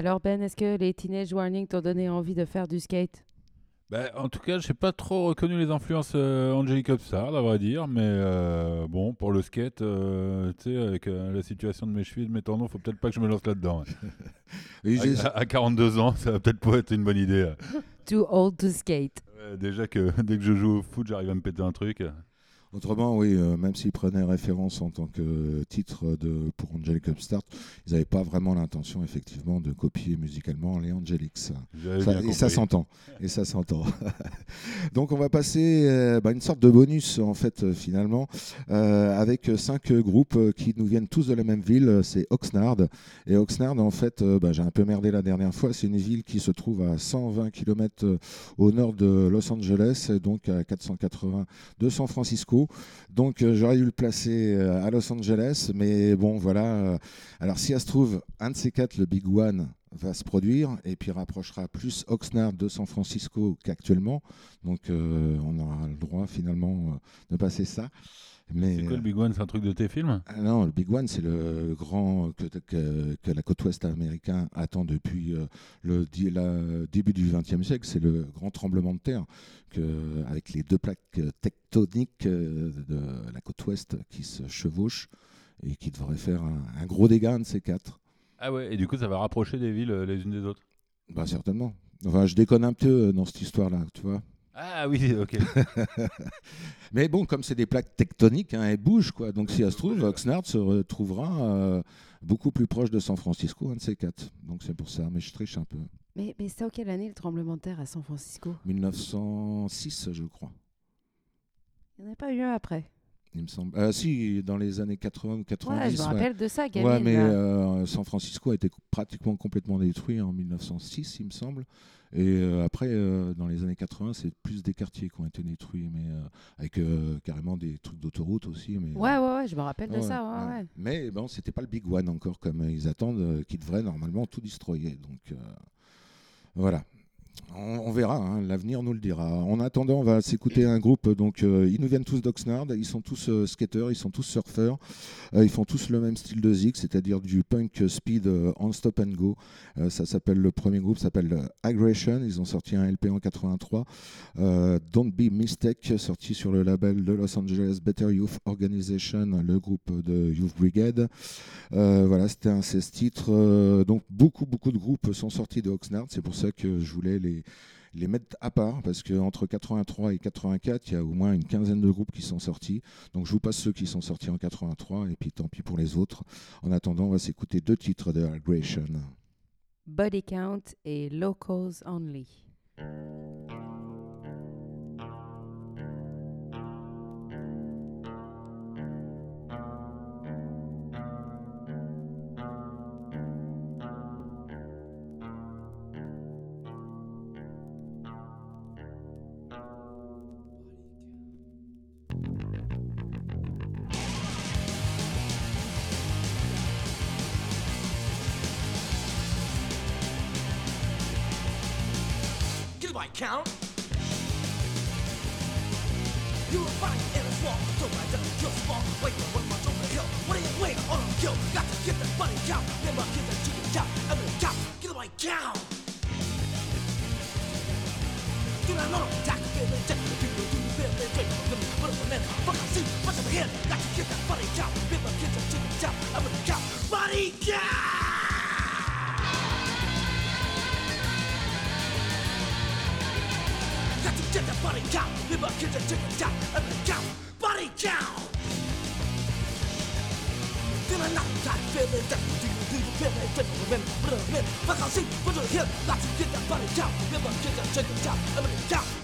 Alors Ben, est-ce que les Teenage Warning t'ont donné envie de faire du skate? Bah, en tout cas, j'ai pas trop reconnu les influences euh, Angelic Upstart, à vrai dire, mais euh, bon, pour le skate, euh, tu sais, avec euh, la situation de mes chevilles, de mes tendons, faut peut-être pas que je me lance là-dedans. [laughs] À, à 42 ans, ça va peut-être pas être une bonne idée. euh. Too old to skate. Déjà que [laughs] dès que je joue au foot, j'arrive à me péter un truc. Autrement, oui, euh, même s'ils prenaient référence en tant que titre de, pour Angelic Upstart, ils n'avaient pas vraiment l'intention, effectivement, de copier musicalement les Angelics. Ça- et ça s'entend. Et ça s'entend. [laughs] Donc on va passer euh, bah, une sorte de bonus en fait euh, finalement euh, avec cinq groupes qui nous viennent tous de la même ville. C'est Oxnard et Oxnard en fait, bah, j'ai un peu merdé la dernière fois. C'est une ville qui se trouve à 120 km au nord de Los Angeles, et donc à 480 de San Francisco. Donc euh, j'aurais dû le placer euh, à Los Angeles, mais bon voilà. euh, alors si ça se trouve, un de ces quatre, le Big One, va se produire et puis rapprochera plus Oxnard de San Francisco qu'actuellement. Donc on aura le droit finalement de passer ça. C'est quoi le Big One? C'est un truc de tes films? Ah non, le Big One, c'est le grand que, que- que la côte ouest américaine attend depuis euh, le la- début du XXe siècle. C'est le grand tremblement de terre que, avec les deux plaques tectoniques euh, de la côte ouest qui se chevauchent et qui devrait faire un, un gros dégât, un de ces quatre. Ah ouais, et du coup, ça va rapprocher des villes euh, les unes des autres? Bah, certainement. Enfin, je déconne un peu dans cette histoire-là, tu vois. Ah oui, ok. [laughs] Mais bon, comme c'est des plaques tectoniques, hein, elles bougent, quoi. Donc, si ça se trouve, Oxnard se retrouvera euh, beaucoup plus proche de San Francisco, un de ces quatre. Donc, c'est pour ça. Mais je triche un peu. Mais, mais c'était en quelle année le tremblement de terre à San Francisco? 1906, je crois. Il n'y en a pas eu un après. Il me semble. Euh, si, dans les années 80 ou 90. Ouais, je me ouais. rappelle de ça, gamine. Ouais, mais euh, San Francisco a été pratiquement complètement détruit en 1906, il me semble. Et euh, après, dans les années 80, c'est plus des quartiers qui ont été détruits, mais avec carrément des trucs d'autoroute aussi. Mais, Ouais, ouais, ouais, je me rappelle de ça. Ouais. Mais bon, c'était pas le Big One encore, comme ils attendent, qui devrait normalement tout destroyer. Donc voilà. On, verra, hein, l'avenir nous le dira. En attendant, on va s'écouter un groupe. Donc, euh, ils nous viennent tous d'Oxnard. Ils sont tous euh, skateurs, ils sont tous surfeurs. Euh, ils font tous le même style de zig, c'est-à-dire du punk speed euh, on stop and go. Euh, ça s'appelle le premier groupe s'appelle euh, Aggression. Ils ont sorti un LP en 83. Euh, Don't Be Mistake, sorti sur le label de Los Angeles Better Youth Organization, le groupe de Youth Brigade. Euh, voilà, c'était un 16 titres. Euh, donc beaucoup, beaucoup de groupes sont sortis de Oxnard. C'est pour ça que je voulais les, les mettre à part, parce qu'entre 83 et 84, il y a au moins une quinzaine de groupes qui sont sortis. Donc je vous passe ceux qui sont sortis en 83, et puis tant pis pour les autres. En attendant, on va s'écouter deux titres de Aggression. Body Count et Locals Only. Count. You were fighting in a swamp, so I just your small. Wait for one march on the hill. What are you waiting on a kill? Got to get that body count. Never get that chicken count. I'm gonna count. Get my count. Do not know attack the feeling, check the people do the feeling, take the feeling, put up a man, fuck I see, what's up ahead? Got to get that body count. Never get that chicken count. I'm gonna count. Body count. Got to get that body count. Live up, get that chicken count. I'm gonna count. Body count. Feel a knock, got feeling that you do, do the feeling, feeling, remember, remember, remember. Fuck, I'll see, put your hip. Got to get that body count. Live up, get that chicken count. I'm gonna count.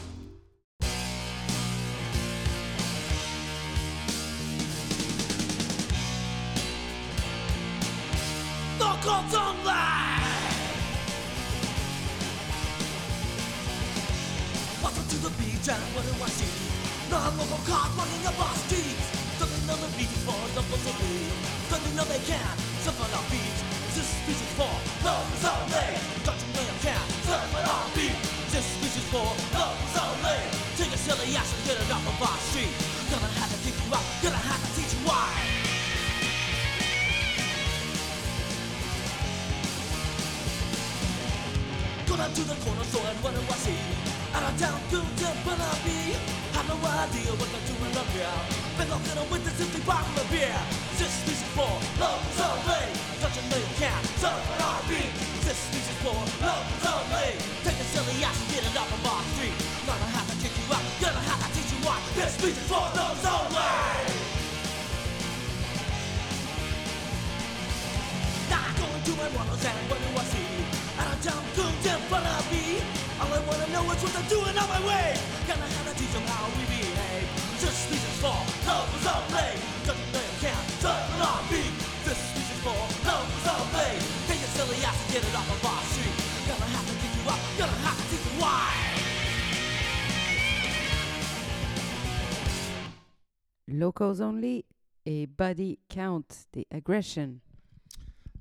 Only et Body Count des Aggression.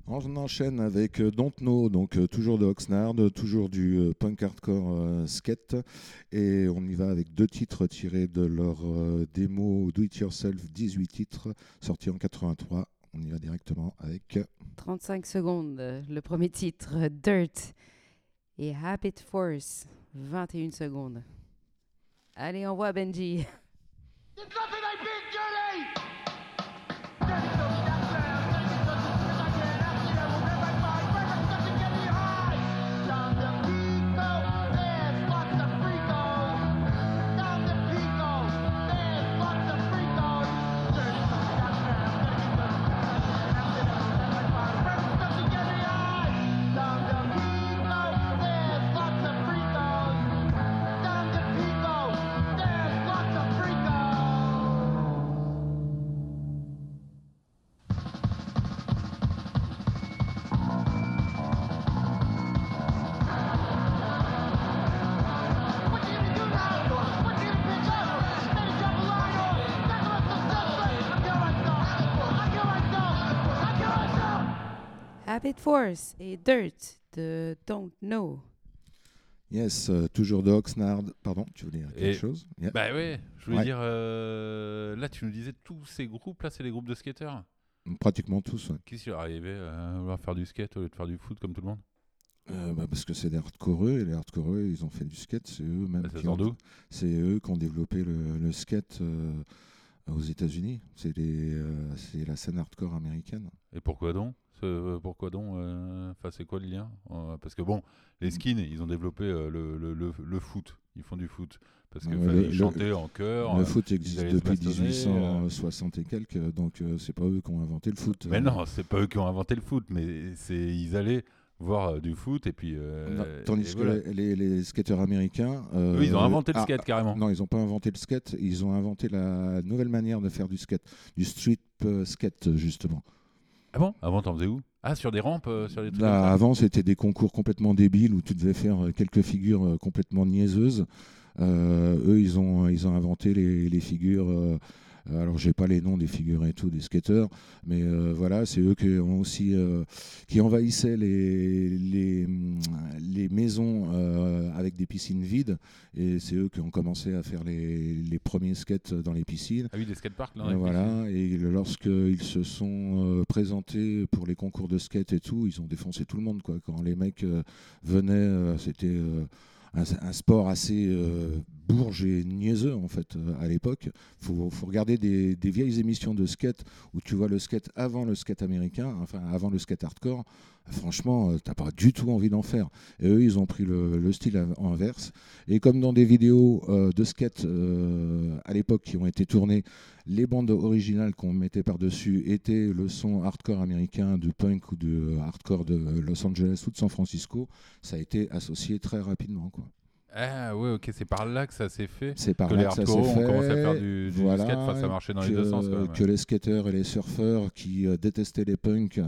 On enchaîne avec euh, Don't Know, donc euh, toujours de Oxnard, toujours du euh, punk hardcore euh, skate, et on y va avec deux titres tirés de leur euh, démo Do It Yourself, 18 titres, sortis en 83. On y va directement avec 35 secondes. Le premier titre, Dirt. Et Habit Force, 21 secondes. Allez, on voit Benji. [laughs] There's nothing I big dirty! Habit Force et Dirt de Don't Know. Yes, euh, toujours de Oxnard. Pardon, tu voulais dire quelque Et- chose? Yeah. Bah ouais, je voulais Ouais. dire, euh, là tu nous disais tous ces groupes, là c'est les groupes de skateurs? Pratiquement tous. ouais. Qu'est-ce qui leur arrivait à vouloir faire du skate au lieu de faire du foot comme tout le monde? Euh, bah, parce que c'est des hardcoreux, et les hardcoreux, ils ont fait du skate. C'est eux même Bah, Ça qui sort ont, d'où? C'est eux qui ont développé le, le skate euh, aux États-Unis. C'est les, euh, c'est la scène hardcore américaine. Et pourquoi donc? Ce- Pourquoi donc euh, Enfin, c'est quoi le lien Euh, Parce que bon, les skins, ils ont développé euh, le, le, le, le foot. Ils font du foot. Parce que fallait chanter en chœur. le euh, foot existe depuis bastonner, euh. 1860 et quelques, donc euh, c'est pas eux qui ont inventé le foot. Mais Euh, non, c'est pas eux qui ont inventé le foot, mais c'est ils allaient voir euh, du foot et puis. euh, non, Tandis et que voilà. les, skateurs américains. euh, Eux, ils ont inventé le ah, skate carrément. Non, ils n'ont pas inventé le skate, ils ont inventé la nouvelle manière de faire du skate, du street euh, skate justement. Ah bon? Avant, t'en faisais où? Ah, sur des rampes, euh, sur des trucs. Là, ça? avant, c'était des concours complètement débiles où tu devais faire euh, quelques figures euh, complètement niaiseuses. Euh, eux, ils ont, ils ont inventé les, les figures. Euh, alors, j'ai pas les noms des figures et tout des skateurs, mais euh, voilà, c'est eux qui ont aussi euh, qui envahissaient les les, les maisons avec des piscines vides, et c'est eux qui ont commencé à faire les, les premiers skates dans les piscines. Ah oui, des skateparks là. Voilà, et lorsqu'ils se sont présentés pour les concours de skate et tout, ils ont défoncé tout le monde. Quoi. Quand les mecs venaient, c'était un, sport assez euh, bourge et niaiseux en fait euh, à l'époque. Il faut, faut regarder des, des vieilles émissions de skate où tu vois le skate avant le skate américain, enfin avant le skate hardcore. Franchement, euh, t'as pas du tout envie d'en faire. Et eux, ils ont pris le, le style in- inverse. Et comme dans des vidéos euh, de skate euh, à l'époque qui ont été tournées, les bandes originales qu'on mettait par-dessus étaient le son hardcore américain du punk ou du hardcore de Los Angeles ou de San Francisco. Ça a été associé très rapidement. Quoi. Ah ouais, ok, c'est par là que ça s'est fait. C'est par Que là les que ça hardcore s'est ont fait. commencé à faire du, du Voilà, skate, enfin, ça marchait dans les que, deux sens quand même. que les skateurs et les surfeurs qui euh, détestaient les punks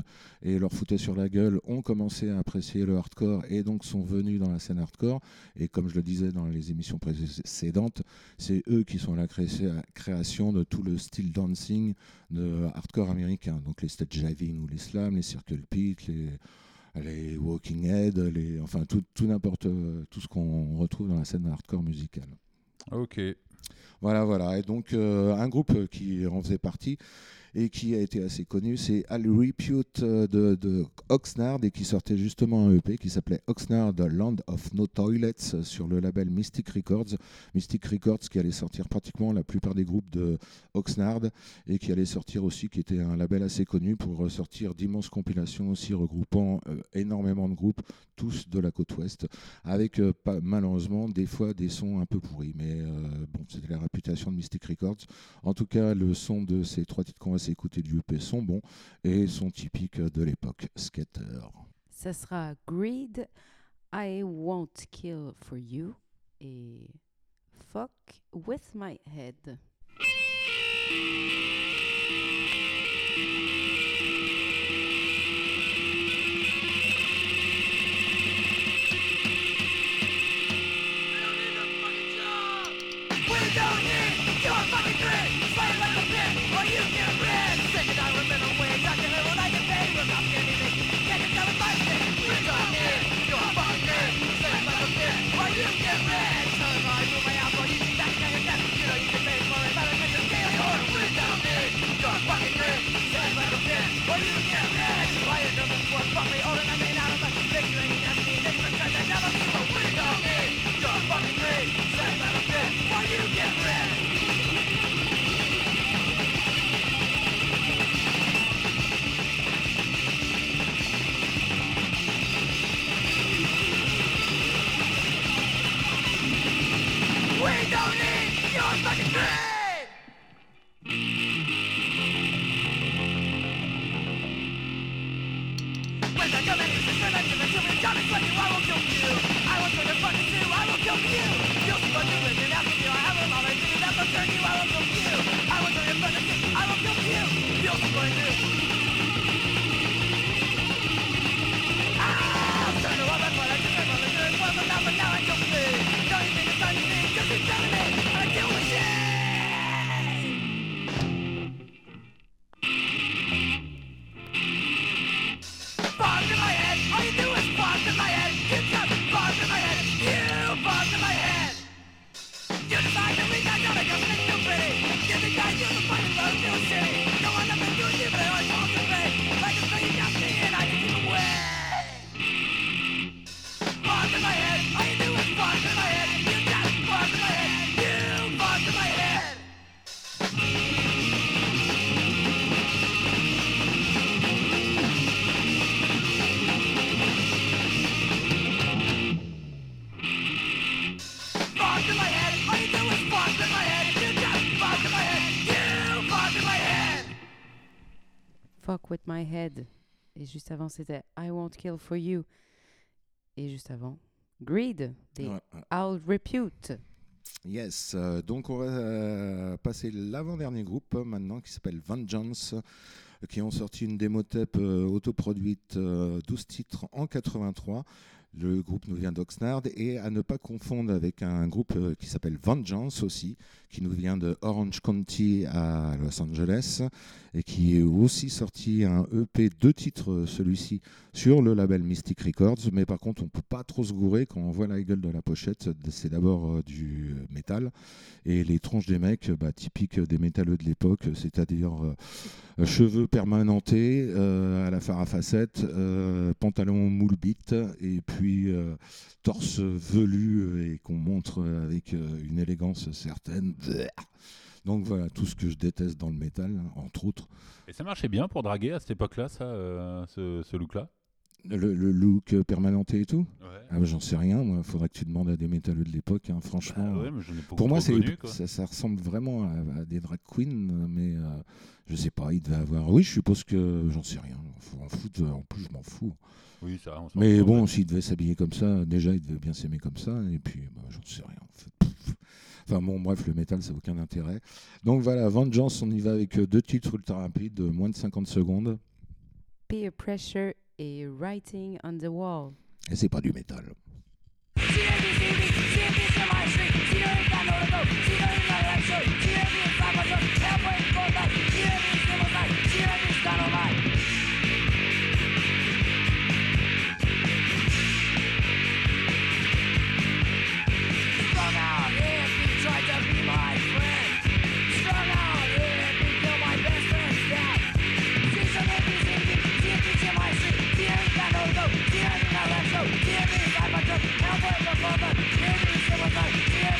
et leur foutaient sur la gueule ont commencé à apprécier le hardcore et donc sont venus dans la scène hardcore. Et comme je le disais dans les émissions précédentes, c'est eux qui sont à la cré- création de tout le style dancing de hardcore américain. Donc les stage jiving ou les slams, les circle pit, les, les walking head, les, enfin tout, tout n'importe euh, tout ce qu'on retrouve dans la scène hardcore musicale. Ok. Voilà, voilà. Et donc, euh, un groupe qui en faisait partie et qui a été assez connu, c'est Al Repute euh, de, Oxnard et qui sortait justement un EP qui s'appelait Oxnard Land of No Toilets sur le label Mystic Records. Mystic Records qui allait sortir pratiquement la plupart des groupes de Oxnard et qui allait sortir aussi, qui était un label assez connu pour ressortir d'immenses compilations aussi regroupant euh, énormément de groupes, tous de la côte ouest, avec euh, malheureusement des fois des sons un peu pourris. Mais bon, c'était la réputation de Mystic Records. En tout cas, le son de ces trois titres qu'on va s'écouter du EP sont bons et sont typiques de l'époque skater. Ça sera Greed, I Won't Kill for You et Fuck with My Head. We don't When the government is destroyed, give it to me, come and slap you, I will kill you. Juste avant, c'était I Won't Kill for You. Et juste avant, Greed, des Ouais. Owl Repute. Yes, euh, donc on va euh, passer l'avant-dernier groupe euh, maintenant qui s'appelle Vengeance, euh, qui ont sorti une démo tape euh, autoproduite, euh, 12 titres en 83. Le groupe nous vient d'Oxnard et à ne pas confondre avec un groupe qui s'appelle Vengeance aussi, qui nous vient de Orange County à Los Angeles et qui est aussi sorti un EP, deux titres euh, celui-ci, sur le label Mystic Records. Mais par contre, on peut pas trop se gourer quand on voit la gueule de la pochette. C'est d'abord euh, du euh, métal et les tronches des mecs, bah, typiques des métalleux de l'époque, c'est-à-dire cheveux permanentés à la phare à facettes, euh, pantalon moule bite et puis torse velu et qu'on montre avec une élégance certaine. Donc voilà, tout ce que je déteste dans le métal, entre autres. Et ça marchait bien pour draguer à cette époque-là, ça, euh, ce, ce look-là? Le, le look permanenté et tout? Ah, bah, J'en sais rien, moi. Faudrait que tu demandes à des métalleux de l'époque, hein, franchement. Bah ouais, mais Pour moi, connu, ça, ça ressemble vraiment à, à des drag queens, mais euh, je sais pas, il devait avoir. Oui, je suppose que j'en sais rien. Faut en foutre, en plus, je m'en fous. Oui, ça, on Mais bon, s'il devait s'habiller comme ça, déjà, il devait bien s'aimer comme ça, et puis, bah, j'en sais rien. en fait. Enfin bon, bref, le métal, ça n'a aucun intérêt. Donc voilà, Vengeance, on y va avec euh, deux titres ultra rapides, de moins de 50 secondes, Peer Pressure et Writing on the Wall. et c'est pas du métal. mother, Henry Silverman,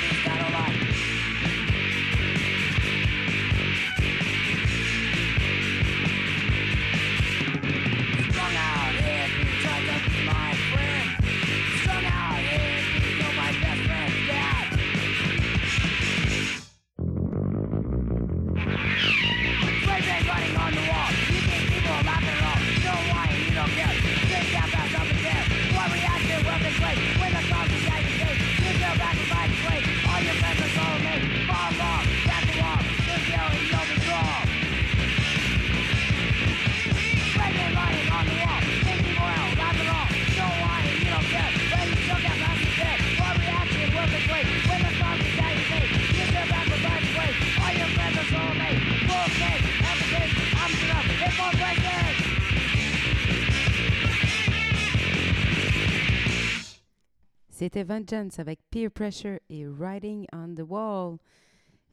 C'était Vengeance avec Peer Pressure et Writing on the Wall.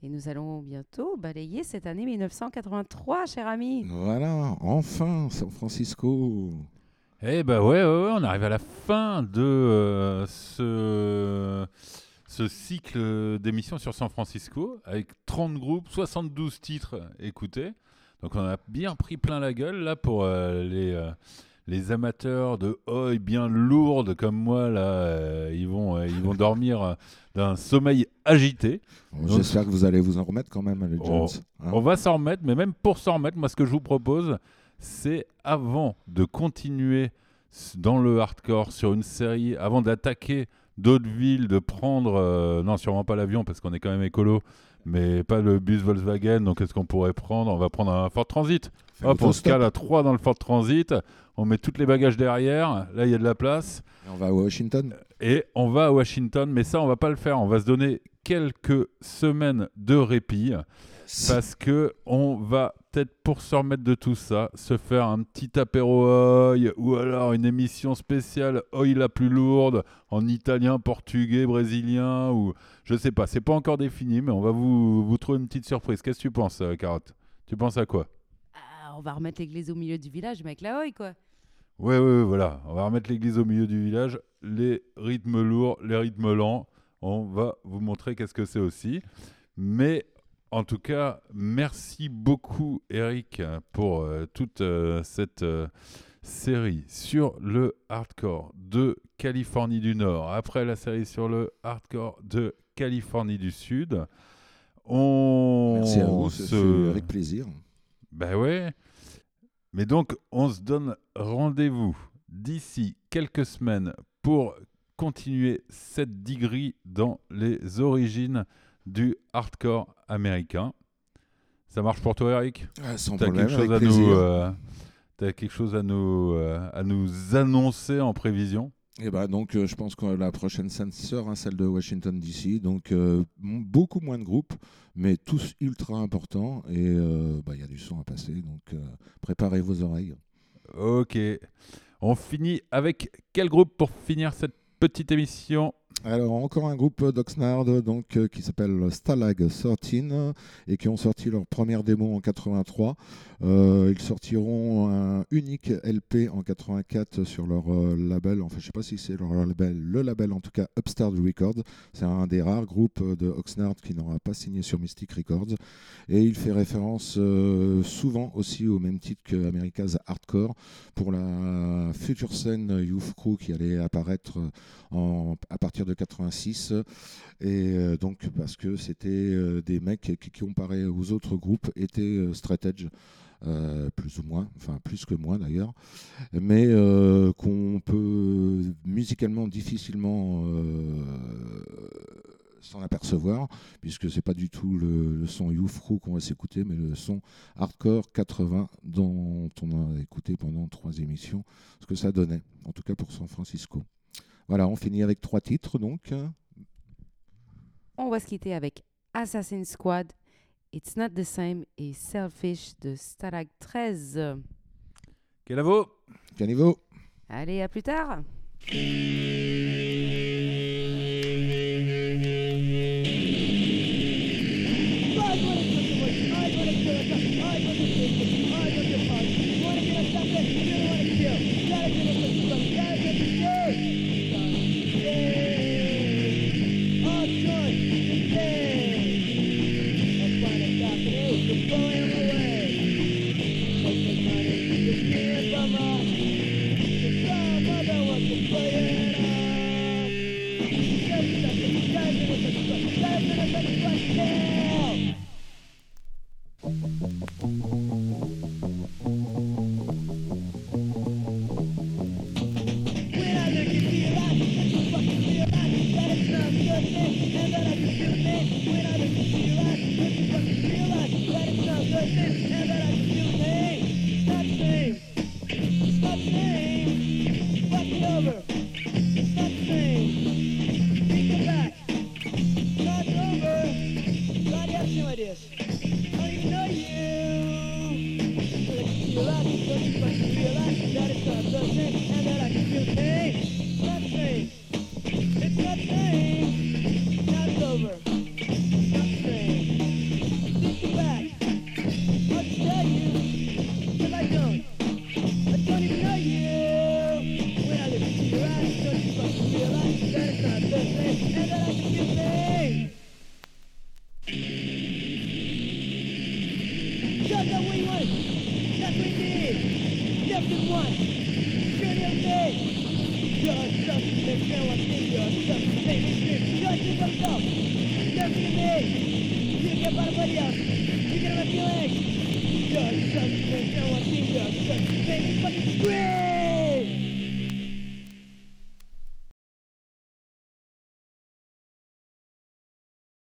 Et nous allons bientôt balayer cette année 1983, cher ami. Voilà, enfin, San Francisco. Eh ben ouais, ouais, ouais, on arrive à la fin de euh, ce, ce cycle d'émissions sur San Francisco avec 30 groupes, 72 titres écoutés. Donc on a bien pris plein la gueule là pour euh, les, euh, les amateurs de oi bien lourdes comme moi là, euh, ils vont euh, ils vont dormir euh, d'un sommeil agité. Bon, J'espère que vous allez vous en remettre quand même, les Oh, Jones. hein. On va s'en remettre, mais même pour s'en remettre, moi ce que je vous propose, c'est avant de continuer dans le hardcore sur une série, avant d'attaquer d'autres villes, de prendre, euh, non sûrement pas l'avion parce qu'on est quand même écolo, mais pas le bus Volkswagen, donc qu'est-ce qu'on pourrait prendre? On va prendre un Ford Transit. Hop, on se cale à 3 dans le Ford Transit, on met tous les bagages derrière, là il y a de la place. Et On va à Washington. Et on va à Washington, mais ça, on va pas le faire. On va se donner quelques semaines de répit parce que on va peut-être pour se remettre de tout ça, se faire un petit apéro oi ou alors une émission spéciale oi la plus lourde en italien, portugais, brésilien ou je sais pas. C'est pas encore défini, mais on va vous, vous trouver une petite surprise. Qu'est-ce que tu penses, euh, Carotte? Tu penses à quoi? On va remettre l'église au milieu du village, mais avec la hoï, quoi. Ouais, ouais, ouais, voilà. On va remettre l'église au milieu du village. Les rythmes lourds, les rythmes lents. On va vous montrer qu'est-ce que c'est aussi. Mais en tout cas, merci beaucoup, Eric, pour euh, toute euh, cette euh, série sur le hardcore de Californie du Nord. Après la série sur le hardcore de Californie du Sud. On Merci à vous, se- avec plaisir. ben ouais. Mais donc, on se donne rendez-vous d'ici quelques semaines pour continuer cette digrie dans les origines du hardcore américain. Ça marche pour toi, Eric? Ah, sans T'as problème, quelque chose avec à nous, euh, t'as quelque chose à nous, euh, à nous annoncer en prévision? Et ben donc, euh, je pense que la prochaine scène sera celle de Washington DC. Donc, euh, beaucoup moins de groupes, mais tous ultra importants. Et euh, bah, il y a du son à passer. Donc, préparez vos oreilles. Ok. On finit avec quel groupe pour finir cette petite émission? Alors, encore un groupe d'Oxnard donc, euh, qui s'appelle Stalag 13 et qui ont sorti leur première démo en 83. Euh, ils sortiront un unique LP en 84 sur leur euh, label, enfin je sais pas si c'est leur label, le label en tout cas Upstart Records. C'est un des rares groupes de Oxnard qui n'aura pas signé sur Mystic Records. Et il fait référence souvent aussi au même titre que America's Hardcore pour la future scène Youth Crew qui allait apparaître à partir de 86. Et euh, donc parce que c'était euh, des mecs qui, comparés aux autres groupes, étaient euh, euh, plus ou moins, enfin plus que moi d'ailleurs, mais qu'on peut musicalement difficilement s'en apercevoir, puisque c'est pas du tout le, le son Crew qu'on va s'écouter, mais le son hardcore 80 dont on a écouté pendant trois émissions, ce que ça donnait, en tout cas pour San Francisco. Voilà, on finit avec trois titres donc. On va se quitter avec Assassin's Squad, It's Not the Same et Selfish de Stalag 13. Quel avo Caniveau Allez, à plus tard